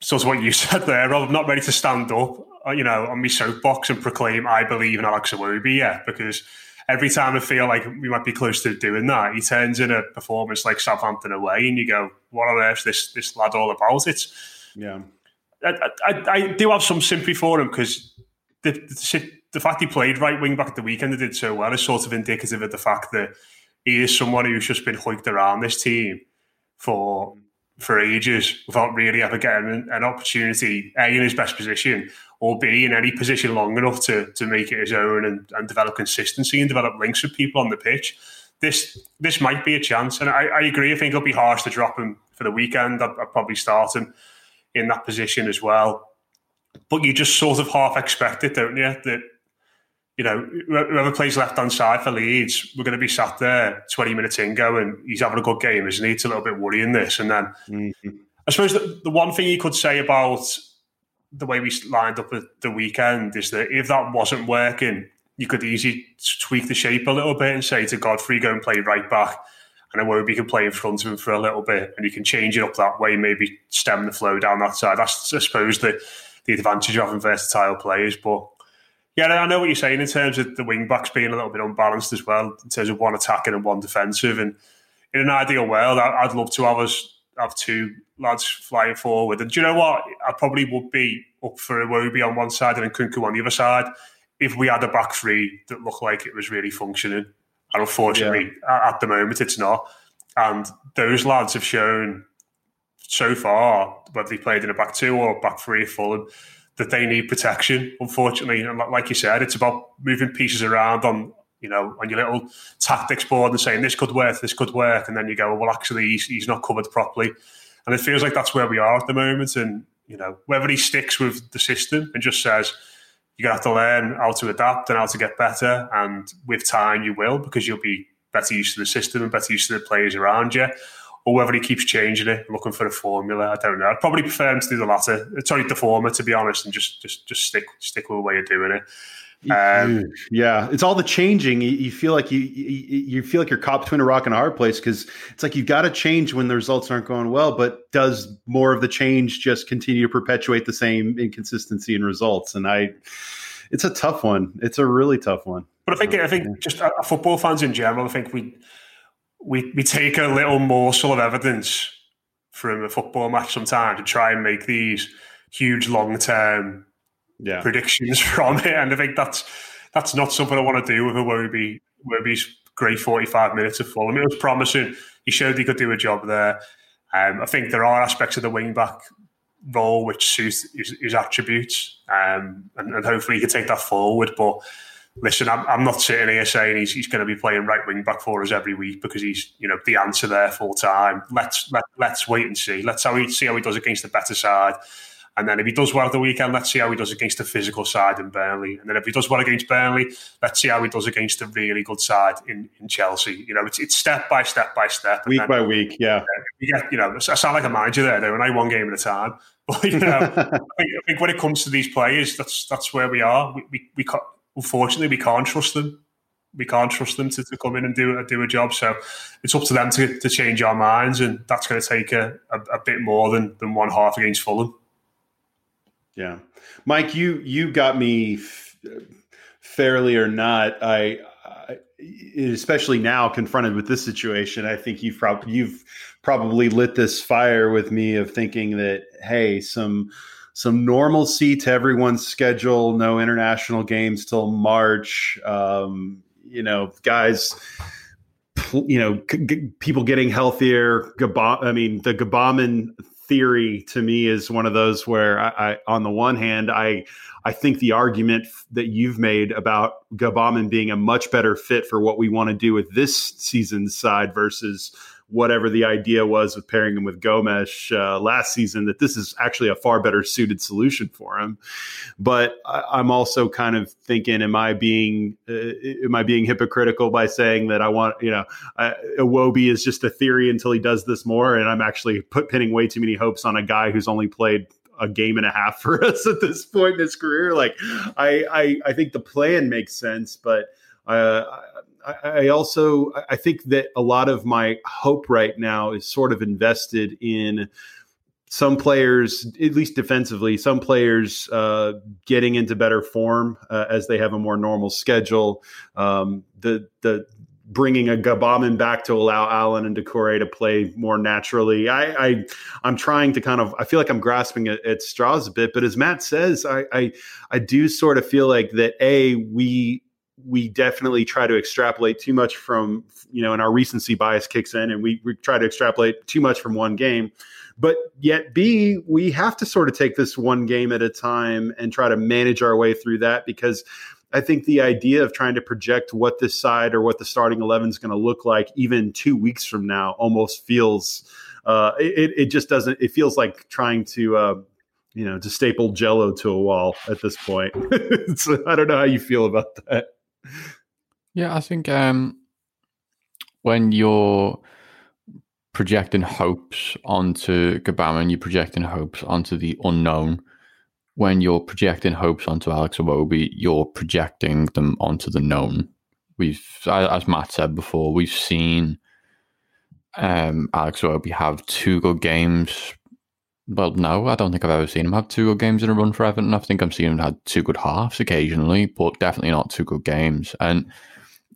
sort of what you said there. Rob, I'm not ready to stand up, uh, you know, on my soapbox and proclaim I believe in Alex Iwobi yet because every time I feel like we might be close to doing that, he turns in a performance like Southampton away, and you go, "What on earth this this lad all about?" It's yeah. I, I, I do have some sympathy for him because the, the, the fact he played right wing back at the weekend and did so well is sort of indicative of the fact that he is someone who's just been hoiked around this team for for ages without really ever getting an opportunity a in his best position or be in any position long enough to to make it his own and, and develop consistency and develop links with people on the pitch. This this might be a chance, and I, I agree. I think it'll be harsh to drop him for the weekend. I'd, I'd probably start him in that position as well. But you just sort of half expect it, don't you? That you know, whoever plays left hand side for Leeds, we're going to be sat there 20 minutes in going, he's having a good game, isn't he? It's a little bit worrying this. And then mm-hmm. I suppose the, the one thing you could say about the way we lined up at the weekend is that if that wasn't working, you could easily tweak the shape a little bit and say to Godfrey, go and play right back. And Iwobi can play in front of him for a little bit and you can change it up that way, maybe stem the flow down that side. That's, I suppose, the, the advantage of having versatile players. But yeah, I know what you're saying in terms of the wing backs being a little bit unbalanced as well, in terms of one attacking and one defensive. And in an ideal world, I'd love to have us have two lads flying forward. And do you know what? I probably would be up for Iwobi on one side and Nkounkou on the other side if we had a back three that looked like it was really functioning. And unfortunately, yeah. at the moment, it's not. And those lads have shown so far, whether they played in a back two or back three Fulham, that they need protection. Unfortunately, and like you said, it's about moving pieces around on you know on your little tactics board and saying this could work, this could work, and then you go, well, actually, he's, he's not covered properly. And it feels like that's where we are at the moment. And, you know, whether he sticks with the system and just says, you're to have to learn how to adapt and how to get better. And with time, you will, because you'll be better used to the system and better used to the players around you. Or whether he keeps changing it, looking for a formula, I don't know. I'd probably prefer him to do the latter. Sorry, the former, to be honest, and just just just stick stick with the way you're doing it. Um, yeah, it's all the changing. You, you feel like you, you, you feel like you're caught between a rock and a hard place because it's like you've got to change when the results aren't going well. But does more of the change just continue to perpetuate the same inconsistency in results? And I, it's a tough one. It's a really tough one. But I think I think just uh, football fans in general, I think we we we take a little morsel of evidence from a football match sometimes to try and make these huge long term yeah. predictions from it. And I think that's that's not something I want to do with a Wobie Iwobi's great 45 minutes of Fulham. It was promising. He showed he could do a job there. Um, I think there are aspects of the wing back role which suits his, his attributes, um, and, and, hopefully he can take that forward. But listen, I'm, I'm not sitting here saying he's, he's going to be playing right wing back for us every week because he's you know the answer there full time. Let's let, let's wait and see. Let's how he, see how he does against the better side. And then if he does well at the weekend, let's see how he does against the physical side in Burnley. And then if he does well against Burnley, let's see how he does against the really good side in, in Chelsea. You know, it's, it's step by step by step. Week then, by week, yeah. You get, you know, I sound like a manager there, though, and I one game at a time. But, you know, I, think, I, think, when it comes to these players, that's that's where we are. We, we, we unfortunately, we can't trust them. We can't trust them to, to come in and do, do a job. So it's up to them to, to change our minds, and that's going to take a, a, a bit more than, than one half against Fulham. Yeah, Mike, you you got me f- fairly or not. I, I, especially now confronted with this situation, I think you've probably you've probably lit this fire with me of thinking that hey, some some normalcy to everyone's schedule, no international games till March. Um, you know, guys you know, people getting healthier. Gab- I mean, the Gbamin theory to me is one of those where I, I, on the one hand, I I think the argument that you've made about Gbamin being a much better fit for what we want to do with this season's side versus whatever the idea was with pairing him with Gomes uh, last season, that this is actually a far better suited solution for him. But I, am also kind of thinking, am I being uh, am I being hypocritical by saying that I want you know uh, Iwobi is just a theory until he does this more, and I'm actually put pinning way too many hopes on a guy who's only played a game and a half for us at this point in his career. Like I I, I think the plan makes sense, but. Uh, I also I think that a lot of my hope right now is sort of invested in some players, at least defensively, some players uh, getting into better form uh, as they have a more normal schedule. Um, the the bringing a Gbamin back to allow Allan and Doucouré to play more naturally. I, I am trying to kind of I feel like I'm grasping at, at straws a bit, but as Matt says, I, I I do sort of feel like that a we we definitely try to extrapolate too much from you know and our recency bias kicks in and we, we try to extrapolate too much from one game. But yet b we have to sort of take this one game at a time and try to manage our way through that because i think the idea of trying to project what this side or what the starting 11 is going to look like even two weeks from now almost feels uh, it, it just doesn't it feels like trying to uh, you know to staple jello to a wall at this point. So i don't know how you feel about that yeah, I think um, when you're projecting hopes onto Gbamin and you're projecting hopes onto the unknown, when you're projecting hopes onto Alex Iwobi, you're projecting them onto the known. We've, as Matt said before, we've seen um, Alex Iwobi have two good games well, no, I don't think I've ever seen him have two good games in a run for Everton. I think I've seen him have two good halves occasionally, but definitely not two good games. And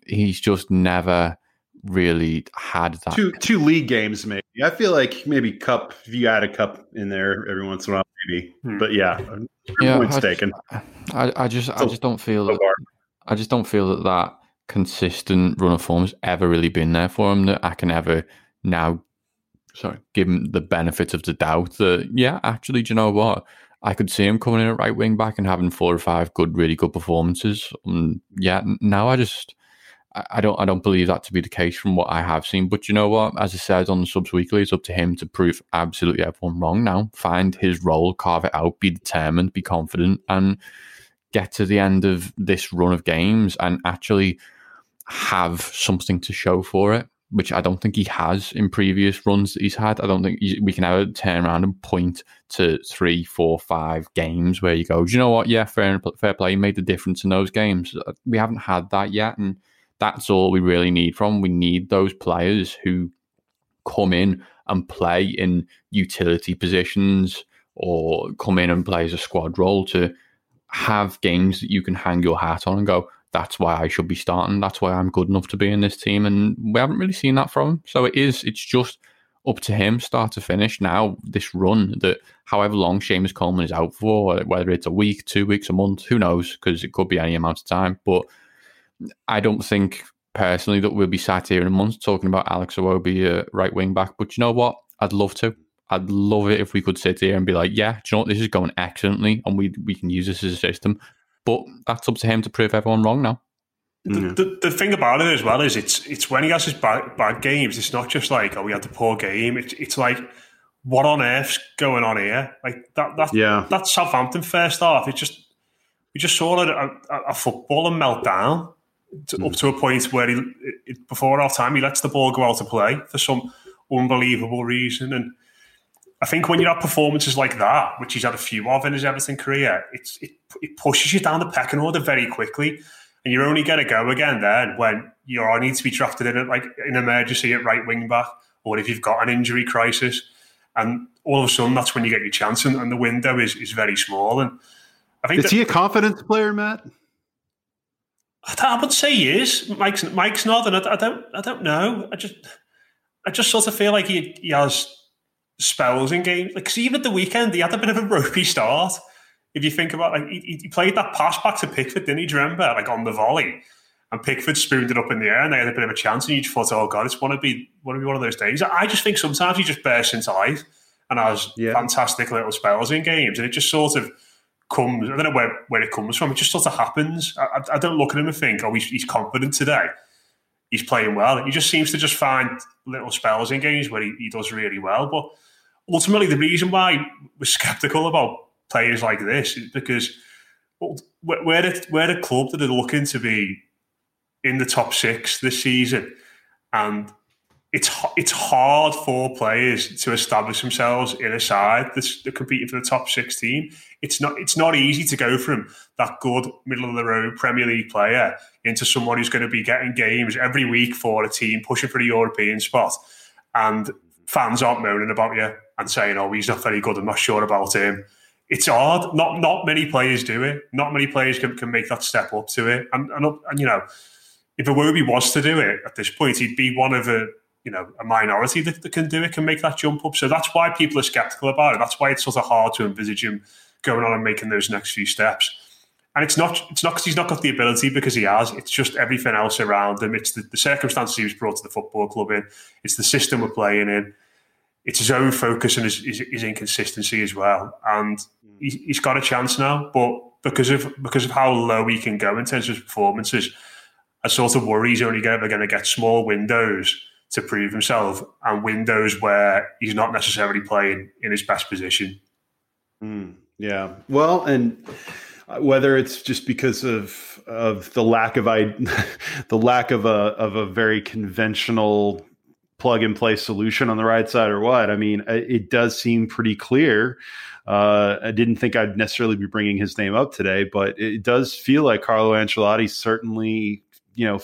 he's just never really had that. Two two league games, maybe. I feel like maybe cup. If you add a cup in there every once in a while, maybe. Hmm. But yeah, yeah, points I, taken. I, I just I just don't feel that. I just don't feel that that consistent run of form has ever really been there for him. That I can ever now sorry, give him the benefit of the doubt that, yeah, actually, do you know what? I could see him coming in at right wing back and having four or five good, really good performances. Um, yeah, now I just, I don't, I don't believe that to be the case from what I have seen. But you know what? As I said on the subs weekly, it's up to him to prove absolutely everyone wrong. Now, find his role, carve it out, be determined, be confident, and get to the end of this run of games and actually have something to show for it which I don't think he has in previous runs that he's had. I don't think we can ever turn around and point to three, four, five games where you go, do you know what? Yeah, fair, fair play. He made the difference in those games. Uh, we haven't had that yet. And that's all we really need from. We need those players who come in and play in utility positions or come in and play as a squad role to have games that you can hang your hat on and go, that's why I should be starting. That's why I'm good enough to be in this team. And we haven't really seen that from him. So it is, it's just up to him, start to finish. Now, this run that however long Seamus Coleman is out for, whether it's a week, two weeks, a month, who knows, because it could be any amount of time. But I don't think personally that we'll be sat here in a month talking about Alex Iwobi, a right wing back. But you know what? I'd love to. I'd love it if we could sit here and be like, yeah, you know what? This is going excellently and we, we can use this as a system. But that's up to him to prove everyone wrong now. The, the, the, thing about it as well is it's it's when he has his bad, bad games, it's not just like, oh, we had the poor game. It's, it's like, what on earth's going on here? Like that, that, yeah. that Southampton first half, it just, we just saw a, a, a football and melt down to, mm. up to a point where he, it, before our time, he lets the ball go out to play for some unbelievable reason. And I think when you have performances like that, which he's had a few of in his Everton career, it's, it, it pushes you down the pecking order very quickly. And you're only going to go again then when you are need to be drafted in like an emergency at right wing back, or if you've got an injury crisis. And all of a sudden, that's when you get your chance, and, and the window is, is very small. And I think is that, he a confidence player, Matt? I would say he is. Mike's Mike's not, and I, I, don't I don't know. I just I just sort of feel like he, he has spells in games. Like, cause even at the weekend, he had a bit of a ropey start. If you think about, like, he, he played that pass back to Pickford, didn't he? Do you remember, like on the volley, and Pickford spooned it up in the air, and they had a bit of a chance, and you just thought, oh god, it's want to be want to be one of those days. I just think sometimes he just bursts into life and has yeah. fantastic little spells in games, and it just sort of comes. I don't know where, where it comes from. It just sort of happens. I, I don't look at him and think, oh, he's, he's confident today. He's playing well. He just seems to just find little spells in games where he, he does really well. But ultimately, the reason why we're skeptical about players like this is because we're, a, we're a club that are looking to be in the top six this season. And it's it's hard for players to establish themselves in a side that's, competing for the top sixteen. It's not it's not easy to go from that good middle of the road Premier League player into someone who's going to be getting games every week for a team pushing for the European spot, and fans aren't moaning about you and saying, "Oh, he's not very good. I'm not sure about him." It's hard. Not not many players do it. Not many players can, can make that step up to it. And, and, and you know, if Iwobi was to do it at this point, he'd be one of a you know a minority that, that, can do it, can make that jump up. So that's why people are skeptical about it. That's why it's sort of hard to envisage him going on and making those next few steps. And it's not it's not because he's not got the ability because he has. It's just everything else around him. It's the, the circumstances he was brought to the football club in. It's the system we're playing in. It's his own focus and his, his, his inconsistency as well. And he, he's got a chance now, but because of because of how low he can go in terms of his performances, I sort of worry he's only ever going to get small windows to prove himself and windows where he's not necessarily playing in his best position. Mm, yeah. Well, and whether it's just because of of the lack of I the lack of a of a very conventional plug and play solution on the right side or what, I mean, it does seem pretty clear. Uh, I didn't think I'd necessarily be bringing his name up today, but it does feel like Carlo Ancelotti certainly, you know,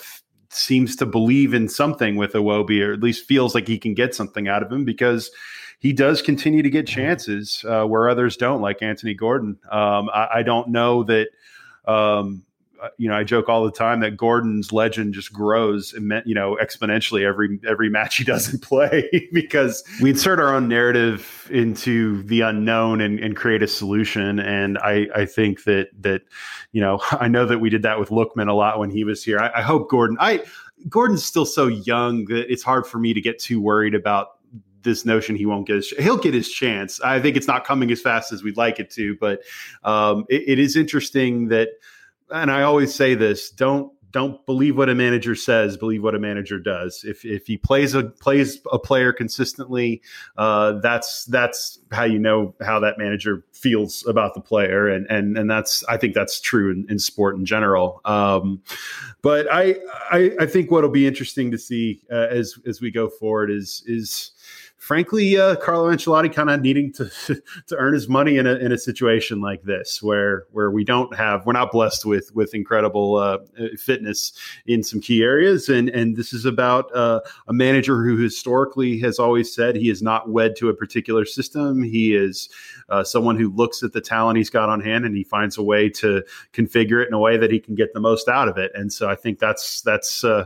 seems to believe in something with Iwobi, or at least feels like he can get something out of him because he does continue to get chances uh, where others don't, like Anthony Gordon. Um, I, I, don't know that. Um, uh, you know, I joke all the time that Gordon's legend just grows, you know, exponentially every every match he doesn't play because we insert our own narrative into the unknown and, and create a solution. And I, I think that that you know, I know that we did that with Lookman a lot when he was here. I, I hope Gordon. I Gordon's still so young that it's hard for me to get too worried about this notion he won't get his he'll get his chance. I think it's not coming as fast as we'd like it to, but um, it, it is interesting that and I always say this: don't don't believe what a manager says. Believe what a manager does. If if he plays a plays a player consistently, uh, that's that's how you know how that manager feels about the player, and and and that's I think that's true in, in sport in general. Um, but I, I I think what'll be interesting to see uh, as as we go forward is is frankly, uh, Carlo Ancelotti kind of needing to to earn his money in a in a situation like this, where where we don't have we're not blessed with with incredible uh, fitness in some key areas, and and this is about uh, a manager who historically has always said he is not wed to a particular system. He is uh, someone who looks at the talent he's got on hand and he finds a way to configure it in a way that he can get the most out of it. And so I think that's that's uh,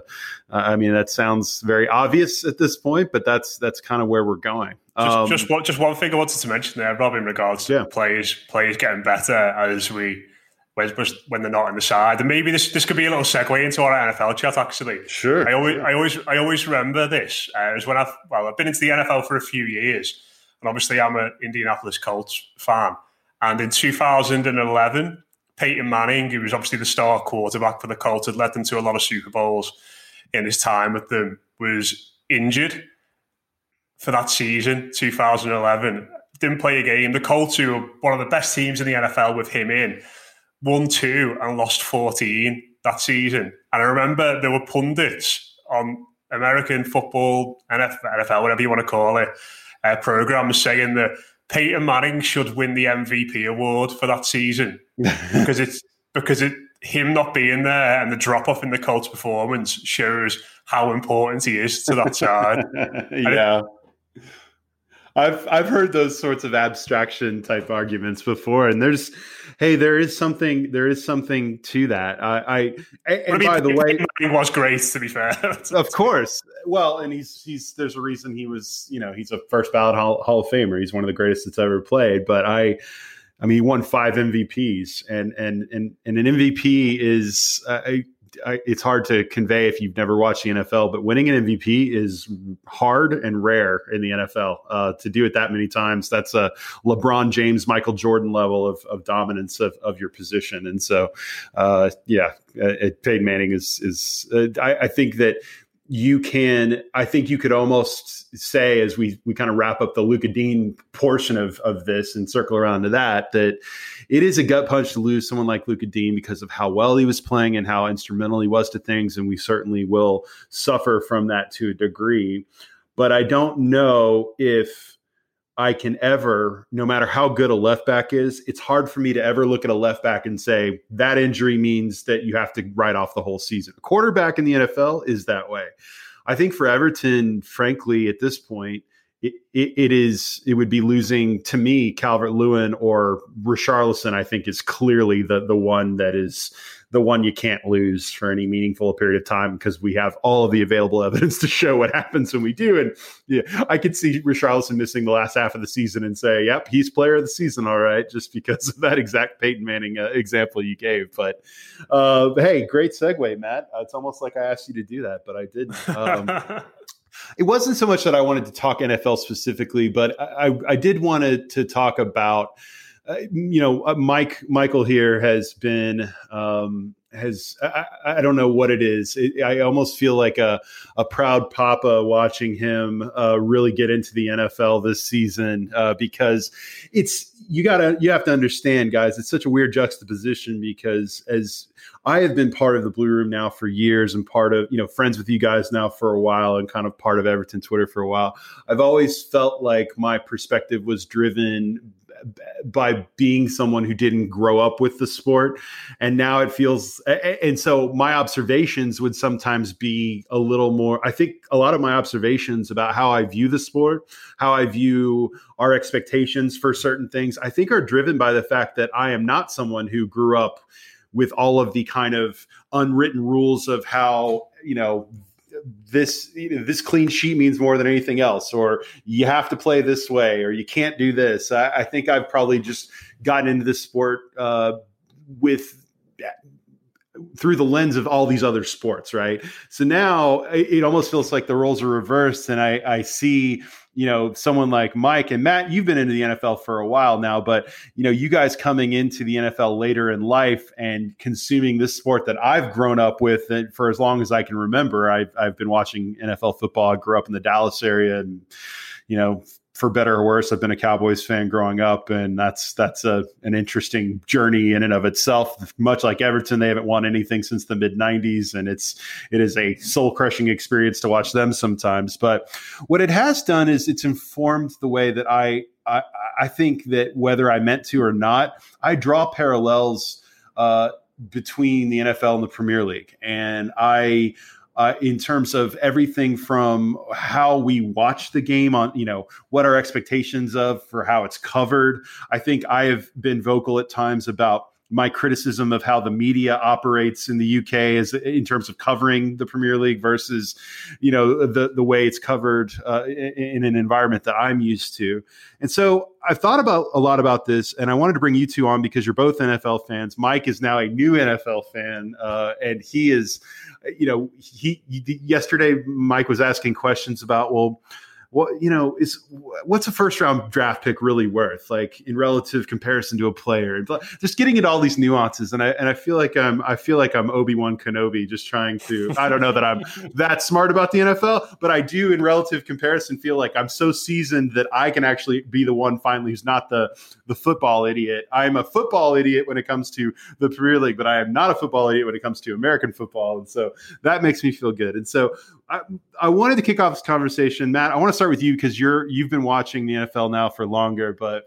I mean that sounds very obvious at this point, but that's that's kind of where we're going. Um, just, just, one, just one thing I wanted to mention there, Rob, in regards to yeah. players players getting better as we when, when they're not in the side, and maybe this this could be a little segue into our NFL chat. Actually, sure. I always I always I always remember this. Uh, when I've well I've been into the NFL for a few years, and obviously I'm an Indianapolis Colts fan. And in 2011, Peyton Manning, who was obviously the star quarterback for the Colts, had led them to a lot of Super Bowls in his time with them, was injured for that season, 2011. Didn't play a game. The Colts, who were one of the best teams in the NFL with him in, won two and lost 14 that season. And I remember there were pundits on American football, NFL, whatever you want to call it, uh, programs saying that Peyton Manning should win the MVP award for that season because it's because it him not being there and the drop off in the Colts performance shows how important he is to that side. yeah. I've I've heard those sorts of abstraction type arguments before, and there's, hey, there is something there is something to that. I, I and I mean, by the way, he was great to be fair. of course, well, and he's he's there's a reason he was you know he's a first ballot Hall, Hall of Famer. He's one of the greatest that's ever played. But I, I mean, he won five MVPs, and and and and an MVP is. Uh, I, it's hard to convey if you've never watched the NFL, but winning an MVP is hard and rare in the NFL. Uh, to do it that many times, that's a LeBron James, Michael Jordan level of, of dominance of, of your position. And so, uh, yeah, uh, Peyton Manning is is. Uh, I, I think that you can i think you could almost say as we we kind of wrap up the Lucas Digne portion of of this and circle around to that that it is a gut punch to lose someone like Lucas Digne because of how well he was playing and how instrumental he was to things. And we certainly will suffer from that to a degree. But i don't know if I can ever, no matter how good a left back is, it's hard for me to ever look at a left back and say that injury means that you have to write off the whole season. A quarterback in the NFL is that way. I think for Everton, frankly, at this point, it, it, it is it would be losing to me Calvert Lewin or Richarlison. I think is clearly the the one that is the one you can't lose for any meaningful period of time because we have all of the available evidence to show what happens when we do. And yeah, I could see Richarlison missing the last half of the season and say, "Yep, he's player of the season, all right," just because of that exact Peyton Manning uh, example you gave. But uh, hey, great segue, Matt. Uh, it's almost like I asked you to do that, but I didn't. Um, it wasn't so much that I wanted to talk NFL specifically, but I, I, I did want to, to talk about you know, uh, Mike Michael here has been um, has I, I, don't know what it is. It, I almost feel like a a proud papa watching him uh, really get into the NFL this season uh, because it's you gotta you have to understand, guys. It's such a weird juxtaposition because as I have been part of the Blue Room now for years and part of you know friends with you guys now for a while and kind of part of Everton Twitter for a while. I've always felt like my perspective was driven by being someone who didn't grow up with the sport. And now it feels and so my observations would sometimes be a little more i think a lot of my observations about how i view the sport how i view our expectations for certain things i think are driven by the fact that i am not someone who grew up with all of the kind of unwritten rules of how you know this you know, this clean sheet means more than anything else, or you have to play this way, or you can't do this. I, I think I've probably just gotten into this sport uh, with through the lens of all these other sports, right? So now it almost feels like the roles are reversed, and I, I see you know someone like Mike and Matt. You've been into the NFL for a while now, but you know you guys coming into the NFL later in life and consuming this sport that I've grown up with for as long as I can remember. I've I've been watching NFL football. I grew up in the Dallas area, and you know for better or worse, I've been a Cowboys fan growing up, and that's that's a an interesting journey in and of itself. Much like Everton, they haven't won anything since the mid '90s, and it's it is a soul crushing experience to watch them sometimes. But what it has done is it's informed the way that I I, I think that whether I meant to or not, I draw parallels uh, between the NFL and the Premier League, and I uh, in terms of everything from how we watch the game on, you know, what our expectations of for how it's covered. I think I have been vocal at times about my criticism of how the media operates in the UK is in terms of covering the Premier League versus, you know, the the way it's covered uh, in, in, an environment that I'm used to. And so I've thought about a lot about this, and I wanted to bring you two on because you're both NFL fans. Mike is now a new NFL fan, uh, and he is, you know, he, he yesterday Mike was asking questions about well what you know is what's a first round draft pick really worth? Like in relative comparison to a player just getting into all these nuances and i and i feel like i'm i feel like i'm obi-wan kenobi just trying to i don't know that i'm that smart about the nfl but i do in relative comparison feel like i'm so seasoned that i can actually be the one finally who's not the the football idiot. I'm a football idiot when it comes to the premier league but i am not a football idiot when it comes to american football and so that makes me feel good. And so I, I wanted to kick off this conversation, Matt. I want to start with you because you're you've been watching the NFL now for longer, but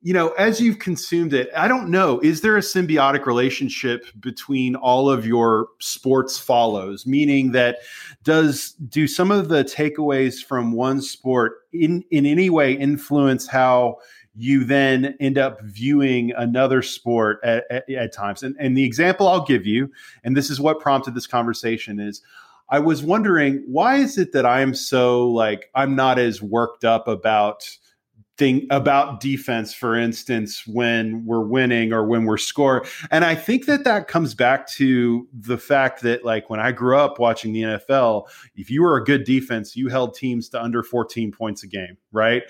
you know, as you've consumed it, I don't know, is there a symbiotic relationship between all of your sports follows? Meaning that does do some of the takeaways from one sport in in any way influence how you then end up viewing another sport at, at, at times. And, and the example I'll give you, and this is what prompted this conversation, is I was wondering why is it that I'm so like I'm not as worked up about thing about defense for instance when we're winning or when we're scoring and i think that that comes back to the fact that like when i grew up watching the nfl if you were a good defense you held teams to under 14 points a game right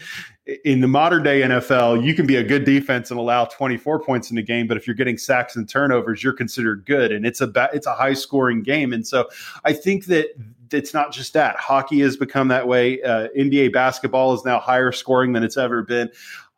in the modern day nfl you can be a good defense and allow 24 points in the game but if you're getting sacks and turnovers you're considered good and it's a it's a high scoring game and so i think that it's not just that. Hockey has become that way. Uh, NBA basketball is now higher scoring than it's ever been.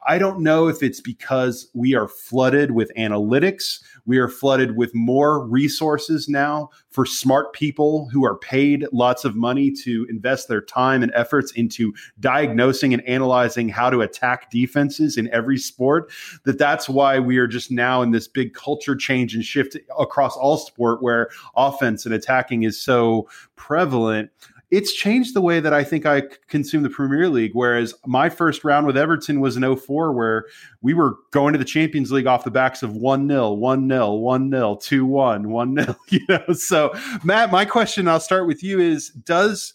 I don't know if it's because we are flooded with analytics. We are flooded with more resources now for smart people who are paid lots of money to invest their time and efforts into diagnosing and analyzing how to attack defenses in every sport. That that's why we are just now in this big culture change and shift across all sport where offense and attacking is so prevalent it's changed the way that I think I consume the Premier League. Whereas my first round with Everton was in 04, where we were going to the Champions League off the backs of 1 0, 1 0, 1 0, 2 1, 1 0. You know, so Matt, my question, I'll start with you is does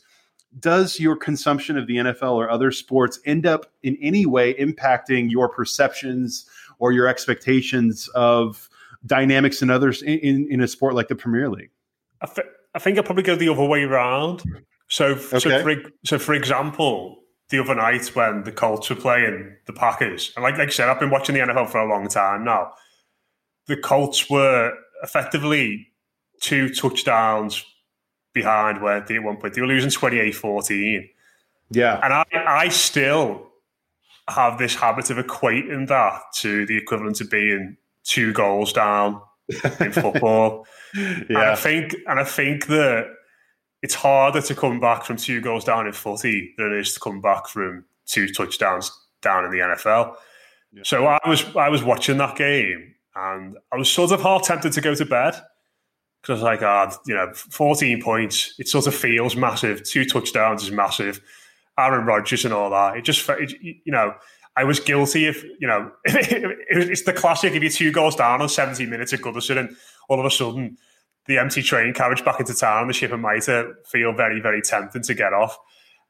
does your consumption of the NFL or other sports end up in any way impacting your perceptions or your expectations of dynamics and others in, in, in, a sport like the Premier League? I, th- I think I probably go the other way around. So, okay. so, for, so for example, the other night when the Colts were playing the Packers, and like, like I said, I've been watching the NFL for a long time now. The Colts were effectively two touchdowns behind where they at one point they were losing 28-14. Yeah. And I, I still have this habit of equating that to the equivalent of being two goals down in football. yeah. And I think and I think that it's harder to come back from two goals down in footy than it is to come back from two touchdowns down in the NFL. Yeah. So I was I was watching that game and I was sort of half tempted to go to bed because I was like, ah, oh, you know, 14 points. It sort of feels massive. Two touchdowns is massive. Aaron Rodgers and all that. It just, it, you know, I was guilty if, you know, it's the classic if you're two goals down on 17 minutes at Goodison and all of a sudden the empty train carriage back into town, the ship and mitre feel very, very tempting to get off.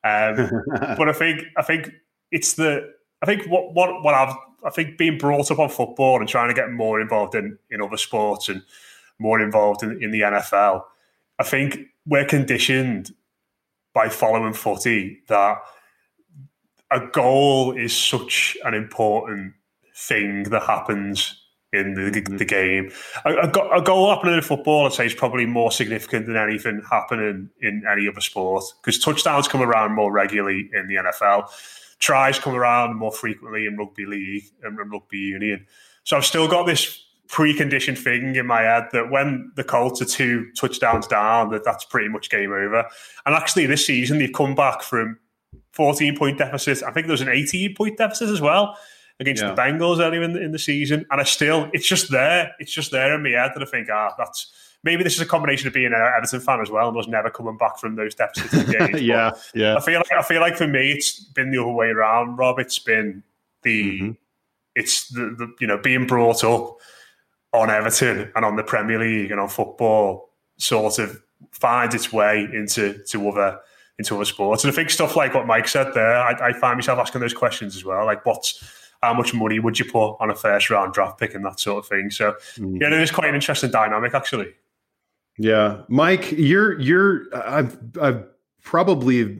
Um, but I think I think it's the I think what what what I've I think being brought up on football and trying to get more involved in in other sports and more involved in, in the NFL. I think we're conditioned by following footy that a goal is such an important thing that happens in the, the game. A, a, a, goal happening in football, I'd say, is probably more significant than anything happening in any other sport because touchdowns come around more regularly in the NFL. Tries come around more frequently in rugby league and rugby union. So I've still got this preconditioned thing in my head that when the Colts are two touchdowns down, that that's pretty much game over. And actually, this season they've come back from 14 point deficit. I think there was an 18 point deficit as well against yeah. the Bengals earlier in the, in the season. And I still, it's just there. It's just there in my head that I think, ah, that's maybe this is a combination of being an Everton fan as well and was never coming back from those deficits games. yeah, yeah. I feel like I feel like for me, it's been the other way around. Rob, it's been the mm-hmm. it's the, the you know being brought up on Everton and on the Premier League and on football sort of finds its way into to other into other sports. And I think stuff like what Mike said there, I, I find myself asking those questions as well. Like, what's how much money would you put on a first round draft pick and that sort of thing? So, mm. yeah, it is quite an interesting dynamic, actually. Yeah, Mike, you're you're I've I've probably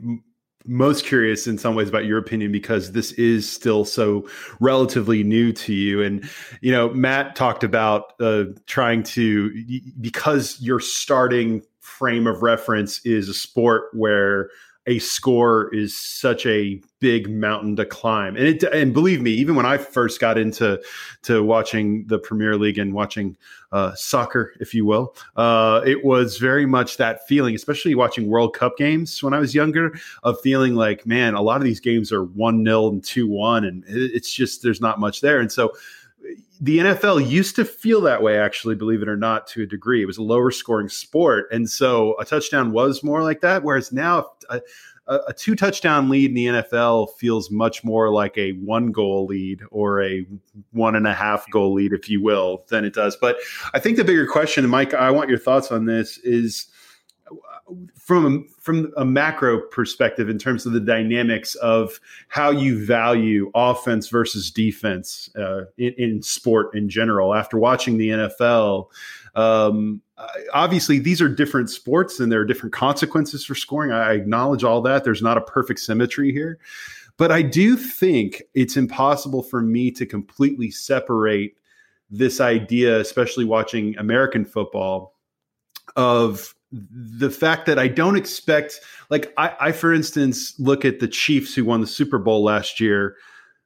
most curious in some ways about your opinion because this is still so relatively new to you and you know matt talked about uh, trying to because your starting frame of reference is a sport where a score is such a big mountain to climb. And it and believe me, even when I first got into to watching the Premier League and watching uh, soccer, if you will, uh, it was very much that feeling, especially watching World Cup games when I was younger, of feeling like, man, a lot of these games are one 0 and two one, and it's just there's not much there. And so the NFL used to feel that way, actually, believe it or not, to a degree. It was a lower scoring sport. And so a touchdown was more like that. Whereas now, a, a two touchdown lead in the NFL feels much more like a one goal lead or a one and a half goal lead, if you will, than it does. But I think the bigger question, Mike, I want your thoughts on this is from from a macro perspective in terms of the dynamics of how you value offense versus defense uh, in, in, sport in general. After watching the NFL, um, obviously these are different sports and there are different consequences for scoring. I acknowledge all that. There's not a perfect symmetry here. But I do think it's impossible for me to completely separate this idea, especially watching American football, of the fact that I don't expect, like, I, I, for instance, look at the Chiefs who won the Super Bowl last year.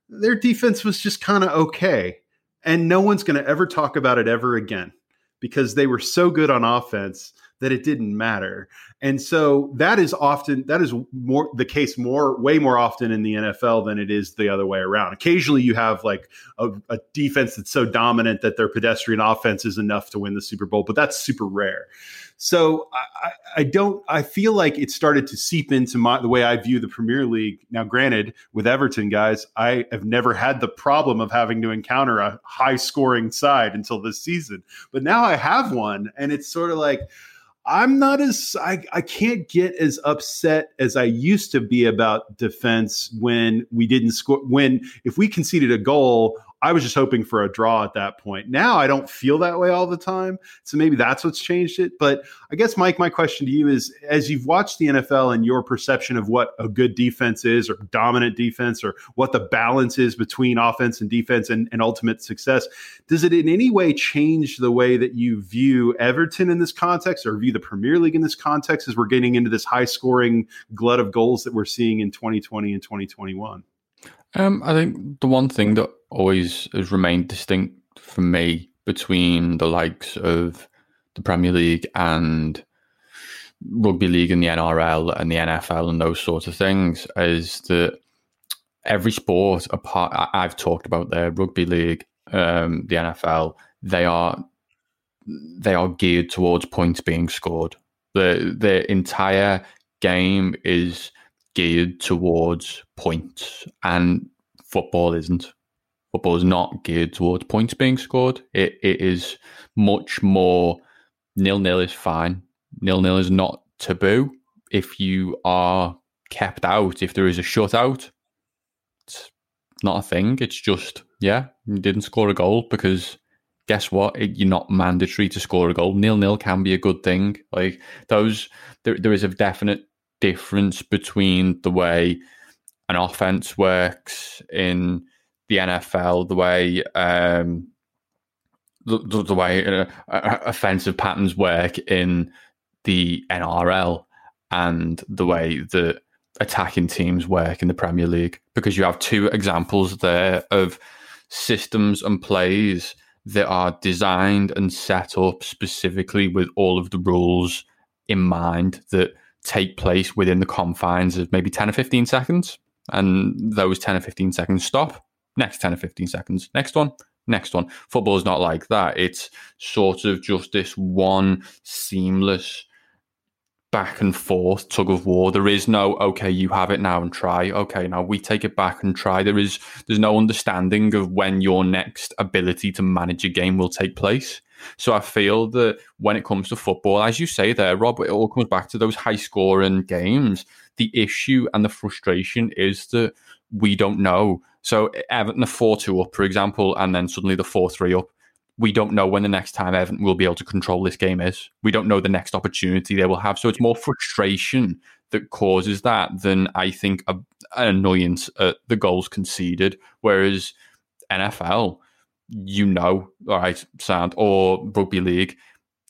Their defense was just kind of okay. And no one's going to ever talk about it ever again because they were so good on offense that it didn't matter. And so that is often that is more the case more way more often in the NFL than it is the other way around. Occasionally you have like a, a defense that's so dominant that their pedestrian offense is enough to win the Super Bowl, but that's super rare. So I, I, don't. I feel like it started to seep into my the way I view the Premier League. Now, granted, with Everton guys, I have never had the problem of having to encounter a high scoring side until this season. But now I have one, and it's sort of like I'm not as I, I can't get as upset as I used to be about defense when we didn't score when if we conceded a goal I was just hoping for a draw at that point. Now I don't feel that way all the time. So maybe that's what's changed it. But I guess, Mike, my question to you is as you've watched the NFL and your perception of what a good defense is or dominant defense or what the balance is between offense and defense and, and ultimate success, does it in any way change the way that you view Everton in this context or view the Premier League in this context as we're getting into this high scoring glut of goals that we're seeing in 2020 and 2021? Um, I think the one thing that always has remained distinct for me between the likes of the Premier League and rugby league and the NRL and the NFL and those sorts of things is that every sport apart I've talked about there, rugby league, um, the NFL, they are they are geared towards points being scored. The the entire game is geared towards points and football isn't football is not geared towards points being scored. It it is much more nil nil is fine. Nil nil is not taboo. If you are kept out, if there is a shutout, it's not a thing. It's just yeah, you didn't score a goal because guess what? You're not mandatory to score a goal. Nil nil can be a good thing. Like those, there, there is a definite difference between the way an offense works in the NFL, the way um, the, the, way uh, offensive patterns work in the NRL, and the way that attacking teams work in the Premier League, because you have two examples there of systems and plays that are designed and set up specifically with all of the rules in mind that take place within the confines of maybe 10 or 15 seconds. And those 10 or 15 seconds stop. Next 10 or 15 seconds. Next one. Next one. Football is not like that. It's sort of just this one seamless back and forth tug of war. There is no okay, you have it now and try. Okay, now we take it back and try. There is there's no understanding of when your next ability to manage a game will take place. So I feel that when it comes to football, as you say there, Rob, it all comes back to those high scoring games. The issue and the frustration is that we don't know. So Everton are 4 2 up, for example, and then suddenly the 4 3 up we don't know when the next time Everton will be able to control this game is. We don't know the next opportunity they will have. So it's more frustration that causes that than I think a, an annoyance at the goals conceded. Whereas NFL, you know, all right, sound or rugby league,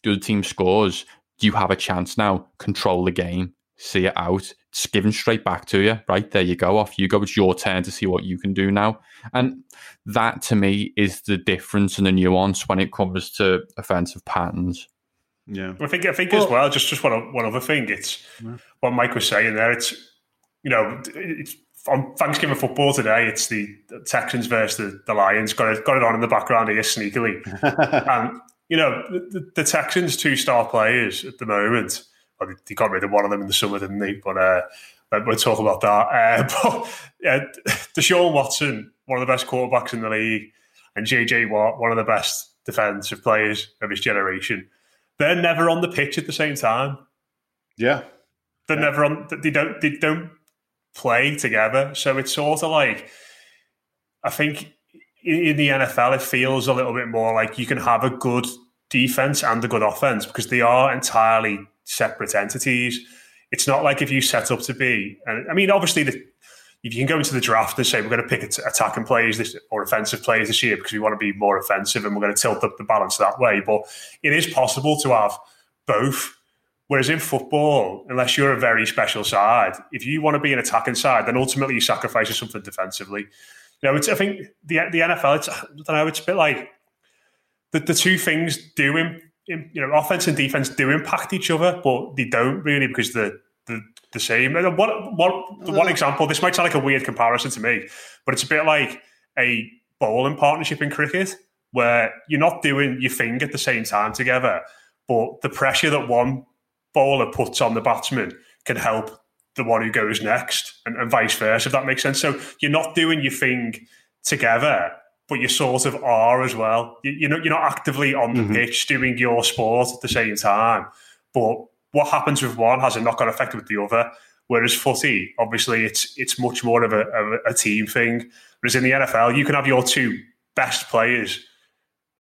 the other team scores, Do you have a chance now. Control the game, see it out. It's given straight back to you. Right there, you go. Off you go. It's your turn to see what you can do now. And that to me is the difference and the nuance when it comes to offensive patterns. Yeah, I think I think well, as well. Just just one one other thing. It's yeah. what Mike was saying there. It's you know it's on Thanksgiving football today. It's the Texans versus the, the Lions. Got it got it on in the background here sneakily, and you know the, the Texans two star players at the moment. Well, they got rid of one of them in the summer, didn't they? But uh, we'll talk about that. Uh, but uh, Deshaun Watson one of the best quarterbacks in the league, and JJ Watt, one of the best defensive players of his generation. They're never on the pitch at the same time. Yeah, they're yeah. never on. They don't. They don't play together. So it's sort of like I think in the NFL it feels a little bit more like you can have a good defense and a good offense because they are entirely separate entities. It's not like if you set up to be, and I mean, obviously the if you can go into the draft and say we're going to pick attacking players this, or offensive players this year because we want to be more offensive and we're going to tilt up the balance that way, but it is possible to have both. Whereas in football, unless you're a very special side, if you want to be an attacking side, then ultimately you sacrifice something defensively. You know, it's, I think the the NFL, it's, I don't know, it's a bit like the, the two things do, in, in, you know, offense and defense do impact each other, but they don't really because the the, the same. What, what, one mm. example, this might sound like a weird comparison to me, but it's a bit like a bowling partnership in cricket where you're not doing your thing at the same time together, but the pressure that one bowler puts on the batsman can help the one who goes next and, and vice versa, if that makes sense. So you're not doing your thing together, but you sort of are as well. You, you're, not, you're not actively on the mm-hmm. pitch doing your sport at the same time, but what happens with one has a knock on effect with the other. Whereas footy, obviously, it's it's much more of a, a, a team thing. Whereas in the NFL, you can have your two best players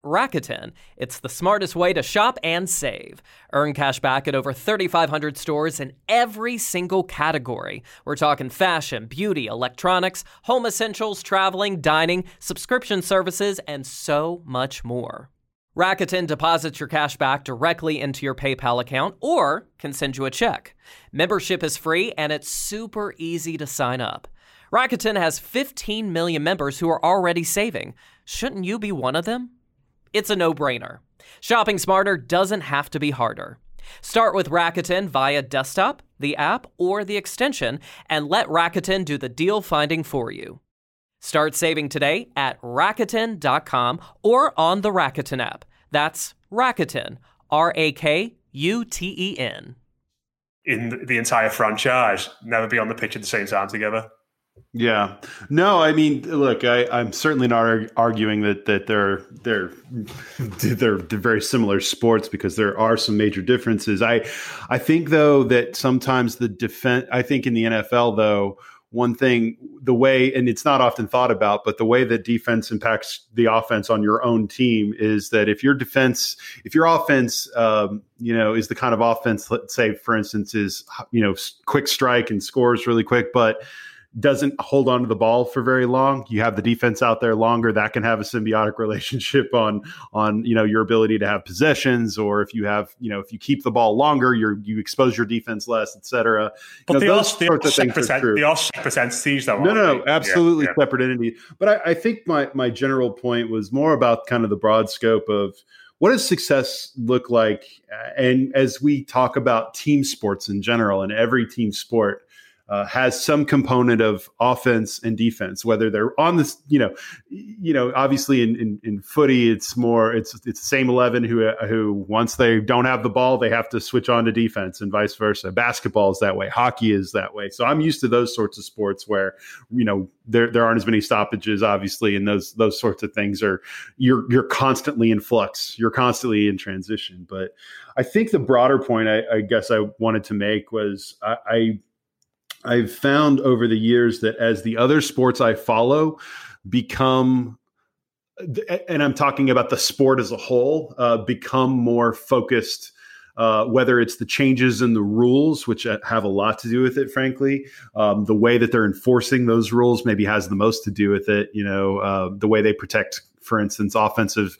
Rakuten. It's the smartest way to shop and save. Earn cash back at over 3,500 stores in every single category. We're talking fashion, beauty, electronics, home essentials, traveling, dining, subscription services, and so much more. Rakuten deposits your cash back directly into your PayPal account or can send you a check. Membership is free and it's super easy to sign up. Rakuten has 15 million members who are already saving. Shouldn't you be one of them? It's a no brainer. Shopping smarter doesn't have to be harder. Start with Rakuten via desktop, the app, or the extension, and let Rakuten do the deal finding for you. Start saving today at Rakuten.com or on the Rakuten app. That's Rakuten, R A K U T E N. In the entire franchise, never be on the pitch at the same time together. Yeah, no, I mean, look, I, I'm certainly not arguing that that they're they're they're, they're very similar sports because there are some major differences. I I think though that sometimes the defense. I think in the NFL though one thing the way and it's not often thought about but the way that defense impacts the offense on your own team is that if your defense if your offense um, you know is the kind of offense let's say for instance is you know quick strike and scores really quick but doesn't hold on to the ball for very long. You have the defense out there longer. That can have a symbiotic relationship on on you know your ability to have possessions, or if you have you know if you keep the ball longer, you you expose your defense less, etc. But you know, they are, they sorts are of things are true. they are separate entities, though. No, no, no, absolutely Yeah, yeah. separate entity. But I, I think my my general point was more about kind of the broad scope of what does success look like, Uh, and as we talk about team sports in general, and every team sport uh, has some component of offense and defense, whether they're on this, you know, you know, obviously in, in, in footy, it's more, it's, it's the same 11 who, who once they don't have the ball, they have to switch on to defense and vice versa. Basketball is that way. Hockey is that way. So I'm used to those sorts of sports where, you know, there, there aren't as many stoppages, obviously, and those, those sorts of things are, you're, you're constantly in flux. You're constantly in transition. But I think the broader point I, I guess I wanted to make was I, I I've found over the years that as the other sports I follow become, and I'm talking about the sport as a whole, uh, become more focused. Uh, whether it's the changes in the rules, which have a lot to do with it, frankly, um, the way that they're enforcing those rules maybe has the most to do with it. You know, uh, the way they protect for instance, offensive,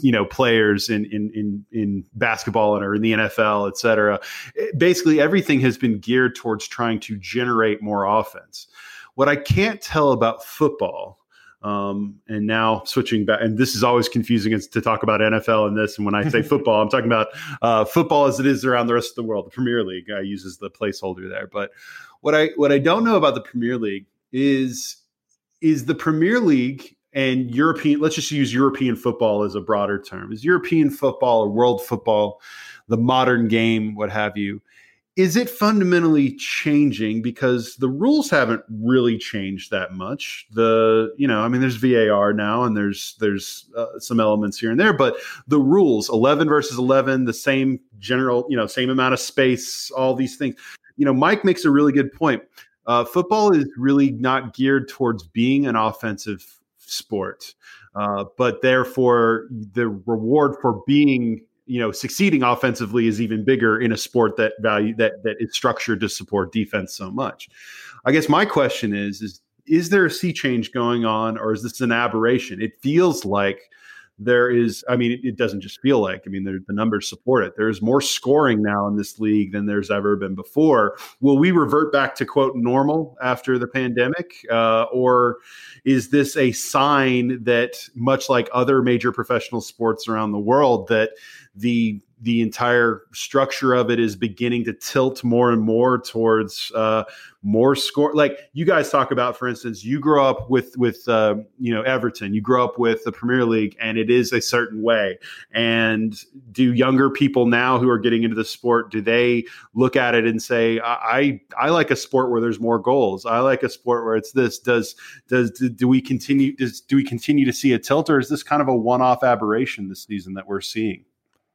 you know, players in in in, in basketball and or in the NFL, et cetera. Basically, everything has been geared towards trying to generate more offense. What I can't tell about football. Um, and now switching back, and this is always confusing is to talk about NFL and this. And when I say football, I'm talking about uh, football as it is around the rest of the world. The Premier League uh, uses the placeholder there, but what I what I don't know about the Premier League is is the Premier League and European, let's just use European football as a broader term. Is European football or world football, the modern game, what have you, is it fundamentally changing because the rules haven't really changed that much? The you know i mean there's var now and there's there's uh, some elements here and there but the rules 11 versus 11 the same general you know same amount of space all these things. You know mike makes a really good point. Uh, football is really not geared towards being an offensive sport. Uh, but therefore, the reward for being, you know, succeeding offensively is even bigger in a sport that value that that is structured to support defense so much. I guess my question is: is is there a sea change going on, or is this an aberration? It feels like there is i mean it, doesn't just feel like i mean the numbers support it. There's more scoring now in this league than there's ever been before. Will we revert back to quote normal after the pandemic? Uh, or is this a sign that much like other major professional sports around the world that the the entire structure of it is beginning to tilt more and more towards uh, more score. Like you guys talk about, for instance, you grow up with with uh, you know Everton, you grow up with the Premier League, and it is a certain way. And do younger people now who are getting into the sport do they look at it and say, I I, I like a sport where there's more goals. I like a sport where it's this. Does does do, do we continue? Does do we continue to see a tilt, or is this kind of a one off aberration this season that we're seeing?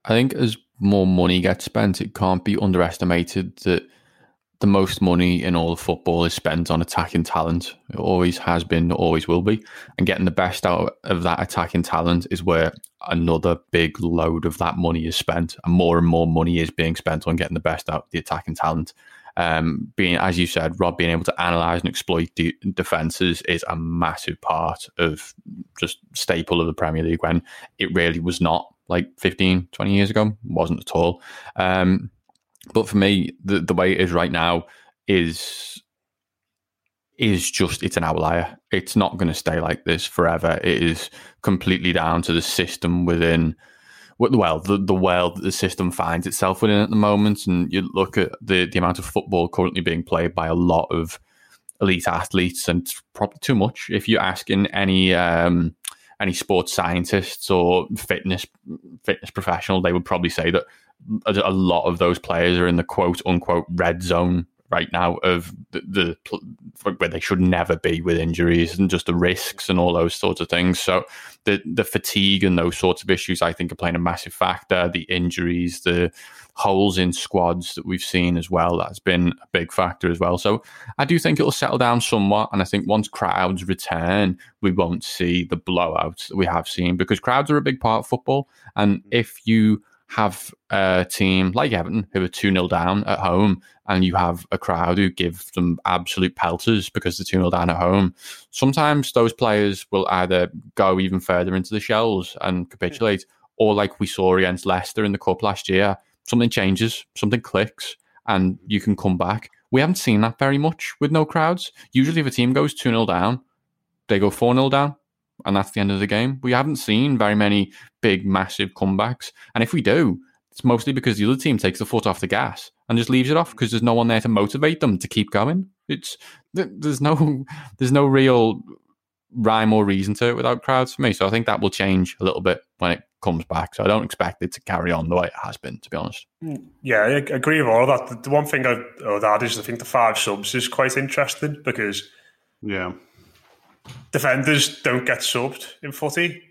I think as more money gets spent, it can't be underestimated that the most money in all of football is spent on attacking talent. It always has been, always will be. And getting the best out of that attacking talent is where another big load of that money is spent. And more and more money is being spent on getting the best out of the attacking talent. Um, being, as you said, Rob, being able to analyze and exploit de- defenses is a massive part of just staple of the Premier League when it really was not like 15, 20 years ago. Wasn't at all. Um, but for me, the, the way it is right now is is just it's an outlier. It's not going to stay like this forever. It is completely down to the system within well, the, the world that the system finds itself within at the moment. And you look at the, the amount of football currently being played by a lot of elite athletes, and probably too much. If you ask in any um, any sports scientists or fitness fitness professional, they would probably say that a lot of those players are in the quote unquote red zone right now of the, the where they should never be with injuries and just the risks and all those sorts of things. So the the fatigue and those sorts of issues, I think, are playing a massive factor. The injuries, the holes in squads that we've seen as well, that's been a big factor as well. So I do think it'll settle down somewhat, and I think once crowds return, we won't see the blowouts that we have seen because crowds are a big part of football, and mm-hmm. if you have a team like Everton who are 2 0 down at home and you have a crowd who give them absolute pelters because they're 2 0 down at home, sometimes those players will either go even further into the shells and capitulate, mm-hmm. or like we saw against Leicester in the Cup last year, something changes, something clicks, and you can come back. We haven't seen that very much with no crowds. Usually, if a team goes 2 0 down, they go 4 0 down, and that's the end of the game. We haven't seen very many big, massive comebacks. And if we do, it's mostly because the other team takes the foot off the gas and just leaves it off because there's no one there to motivate them to keep going. It's there's no there's no real rhyme or reason to it without crowds for me. So I think that will change a little bit when it comes back. So I don't expect it to carry on the way it has been, to be honest. Mm. Yeah, I agree with all of that. The one thing I would add is I think the five subs is quite interesting because yeah, defenders don't get subbed in footy.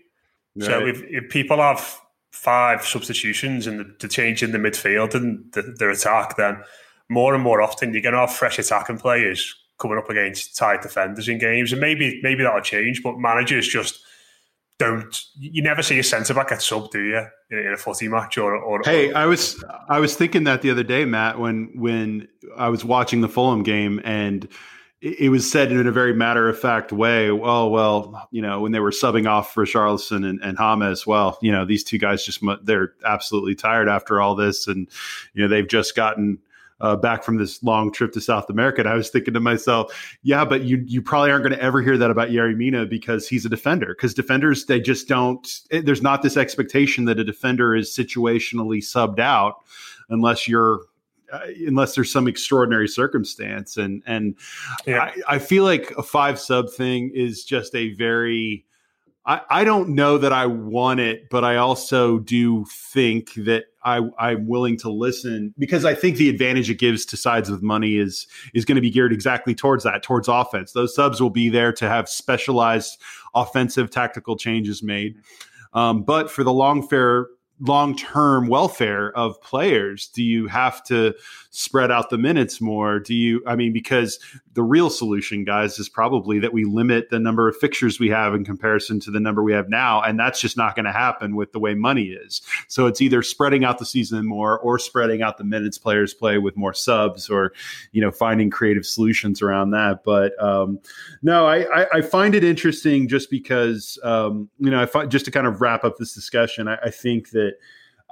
Right. So if, if, people have five substitutions and the, the change in the midfield and the, their attack, then more and more often you're going to have fresh attacking players coming up against tight defenders in games, and maybe maybe that'll change. But managers just don't. You never see a centre back get sub, do you, in, in a footy match? Or, or hey, I was I was thinking that the other day, Matt, when when I was watching the Fulham game and it was said in a very matter of fact way. Well, well, you know, when they were subbing off for Richarlison and, and James, well, you know, these two guys just they're absolutely tired after all this, and you know they've just gotten. Uh, back from this long trip to South America, and I was thinking to myself, "Yeah, but you you probably aren't going to ever hear that about Yerry Mina because he's a defender. Because defenders, they just don't. Eh, there's not this expectation that a defender is situationally subbed out unless you're uh, unless there's some extraordinary circumstance. And and yeah. I, I, feel like a five sub thing is just a very I, I don't know that I want it, but I also do think that I, I'm willing to listen because I think the advantage it gives to sides with money is is going to be geared exactly towards that, towards offense. Those subs will be there to have specialized offensive tactical changes made. Um, but for the long fair long term welfare of players? Do you have to spread out the minutes more? Do you, I mean, because the real solution, guys, is probably that we limit the number of fixtures we have in comparison to the number we have now. And that's just not going to happen with the way money is. So it's either spreading out the season more or spreading out the minutes players play with more subs or, you know, finding creative solutions around that. But um, no, I, I, I, find it interesting just because, um, you know, I just to kind of wrap up this discussion, I, I think that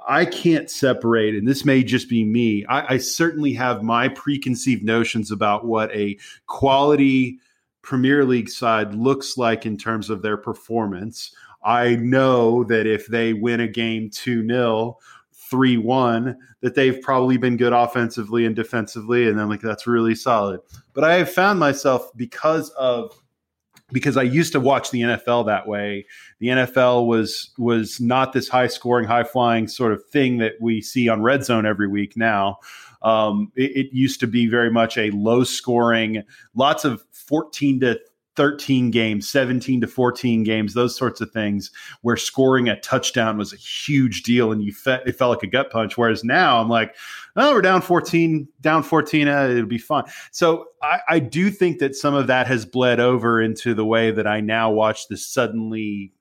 I can't separate, and this may just be me. I, I, certainly have my preconceived notions about what a quality Premier League side looks like in terms of their performance. I know that if they win a game 2 0, 3 1, that they've probably been good offensively and defensively. And I'm like, that's really solid. But I have found myself because of because I used to watch the NFL that way. The NFL was was not this high scoring, high flying sort of thing that we see on Red Zone every week now. Um, it, it, used to be very much a low scoring, lots of 14 to 13 games, 17 to 14 games, those sorts of things, where scoring a touchdown was a huge deal and you fe- it felt like a gut punch. Whereas now I'm like, oh, we're down 14, down 14, uh, it'll be fun. So I, I do think that some of that has bled over into the way that I now watch this suddenly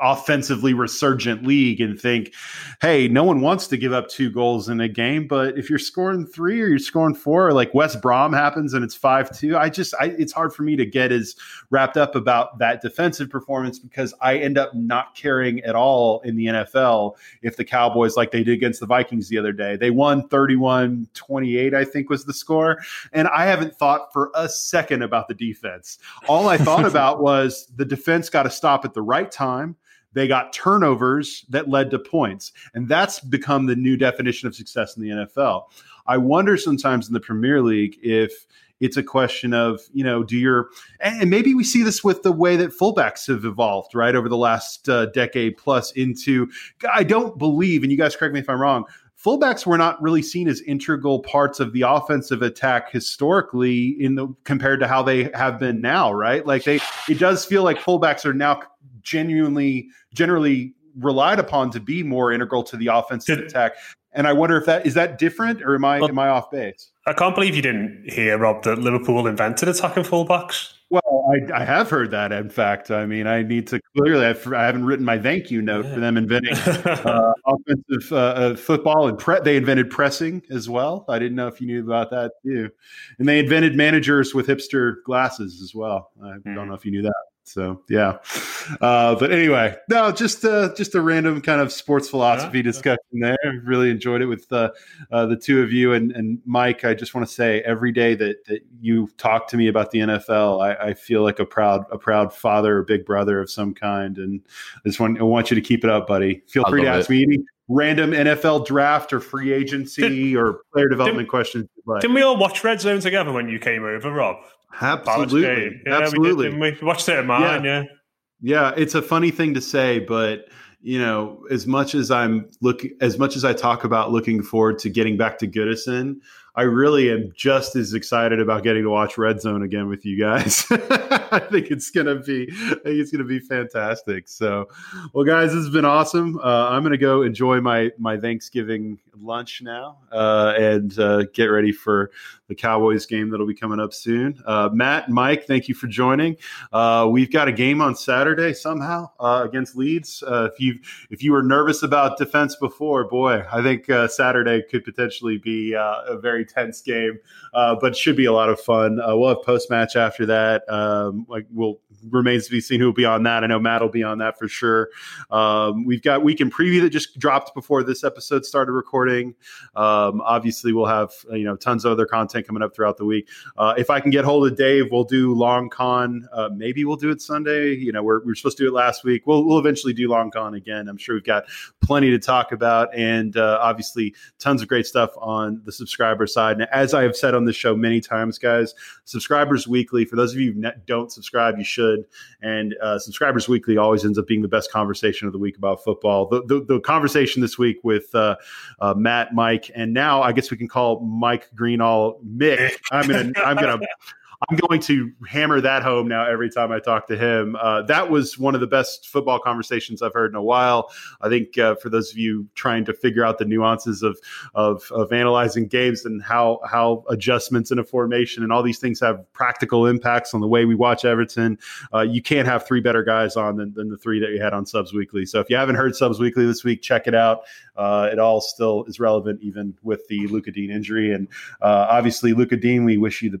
offensively resurgent league and think, hey, no one wants to give up two goals in a game, but if you're scoring three or you're scoring four, or like West Brom happens and it's five two, I just I, it's hard for me to get as wrapped up about that defensive performance because I end up not caring at all in the NFL if the Cowboys like they did against the Vikings the other day. They won 31-28, I think was the score, and I haven't thought for a second about the defense. All I thought about was the defense got to stop at the right time they got turnovers that led to points. And that's become the new definition of success in the NFL. I wonder sometimes in the Premier League if it's a question of, you know, do your, and maybe we see this with the way that fullbacks have evolved, right, over the last uh, decade plus into, I don't believe, and you guys correct me if I'm wrong, fullbacks were not really seen as integral parts of the offensive attack historically in the compared to how they have been now, right? Like they, it does feel like fullbacks are now genuinely, generally relied upon to be more integral to the offensive attack. And I wonder if that is that different, or am I well, am I off base? I can't believe you didn't hear Rob that Liverpool invented attacking fullbacks. Well, I, I, have heard that. In fact, I mean, I need to clearly. I've, I have not written my thank you note for them inventing uh, offensive uh, uh, football and pre- they invented pressing as well. I didn't know if you knew about that too, and they invented managers with hipster glasses as well. I mm. don't know if you knew that. So yeah, uh, but anyway, no, just uh, just a random kind of sports philosophy yeah. discussion there. Really enjoyed it with uh, uh, the two of you and, and Mike. I just want to say every day that, that you talk to me about the NFL, I, I, feel like a proud a proud father or big brother of some kind, and I just want I want you to keep it up, buddy. Feel free to ask it. me any random NFL draft or free agency did, or player development did, questions. Didn't we all watch Red Zone together when you came over, Rob? Absolutely. Yeah, Absolutely. We, did, we? watched it at mine, yeah. yeah. Yeah, it's a funny thing to say, but you know, as much as I'm look as much as I talk about looking forward to getting back to Goodison, I really am just as excited about getting to watch Red Zone again with you guys. I think it's gonna be, I think it's gonna be fantastic. So, well, guys, this has been awesome. Uh, I'm gonna go enjoy my my Thanksgiving lunch now uh, and uh, get ready for the Cowboys game that'll be coming up soon. Uh, Matt, Mike, thank you for joining. Uh, we've got a game on Saturday somehow uh, against Leeds. if you if you were nervous about defense before, boy, I think Saturday could potentially be a very tense game, uh, but should be a lot of fun. Uh, we'll have post match after that. Um, like we'll remains to be seen who will be on that. I know Matt will be on that for sure. Um, we've got weekend preview that just dropped before this episode started recording. Um, obviously, we'll have you know tons of other content coming up throughout the week. Uh, if I can get hold of Dave, we'll do long con. Uh, maybe we'll do it Sunday. You know, we're, we're supposed to do it last week. We'll we'll eventually do long con again. I'm sure we've got plenty to talk about, and uh, obviously tons of great stuff on the subscriber side. And as I have said on the show many times, guys, subscribers weekly. For those of you who don't subscribe, you should. And uh, Subscribers Weekly always ends up being the best conversation of the week about football. The, the, the conversation this week with uh, uh, Matt, Mike, and now I guess we can call Mike Greenall Mick. I'm gonna I'm gonna I'm going to hammer that home now every time I talk to him. Uh, that was one of the best football conversations I've heard in a while. I think uh, for those of you trying to figure out the nuances of, of, of analyzing games and how how adjustments in a formation and all these things have practical impacts on the way we watch Everton, uh, you can't have three better guys on than, than the three that you had on Subs Weekly. So if you haven't heard Subs Weekly this week, check it out. Uh, it all still is relevant even with the Lucas Digne injury, and uh, obviously Lucas Digne, we wish you the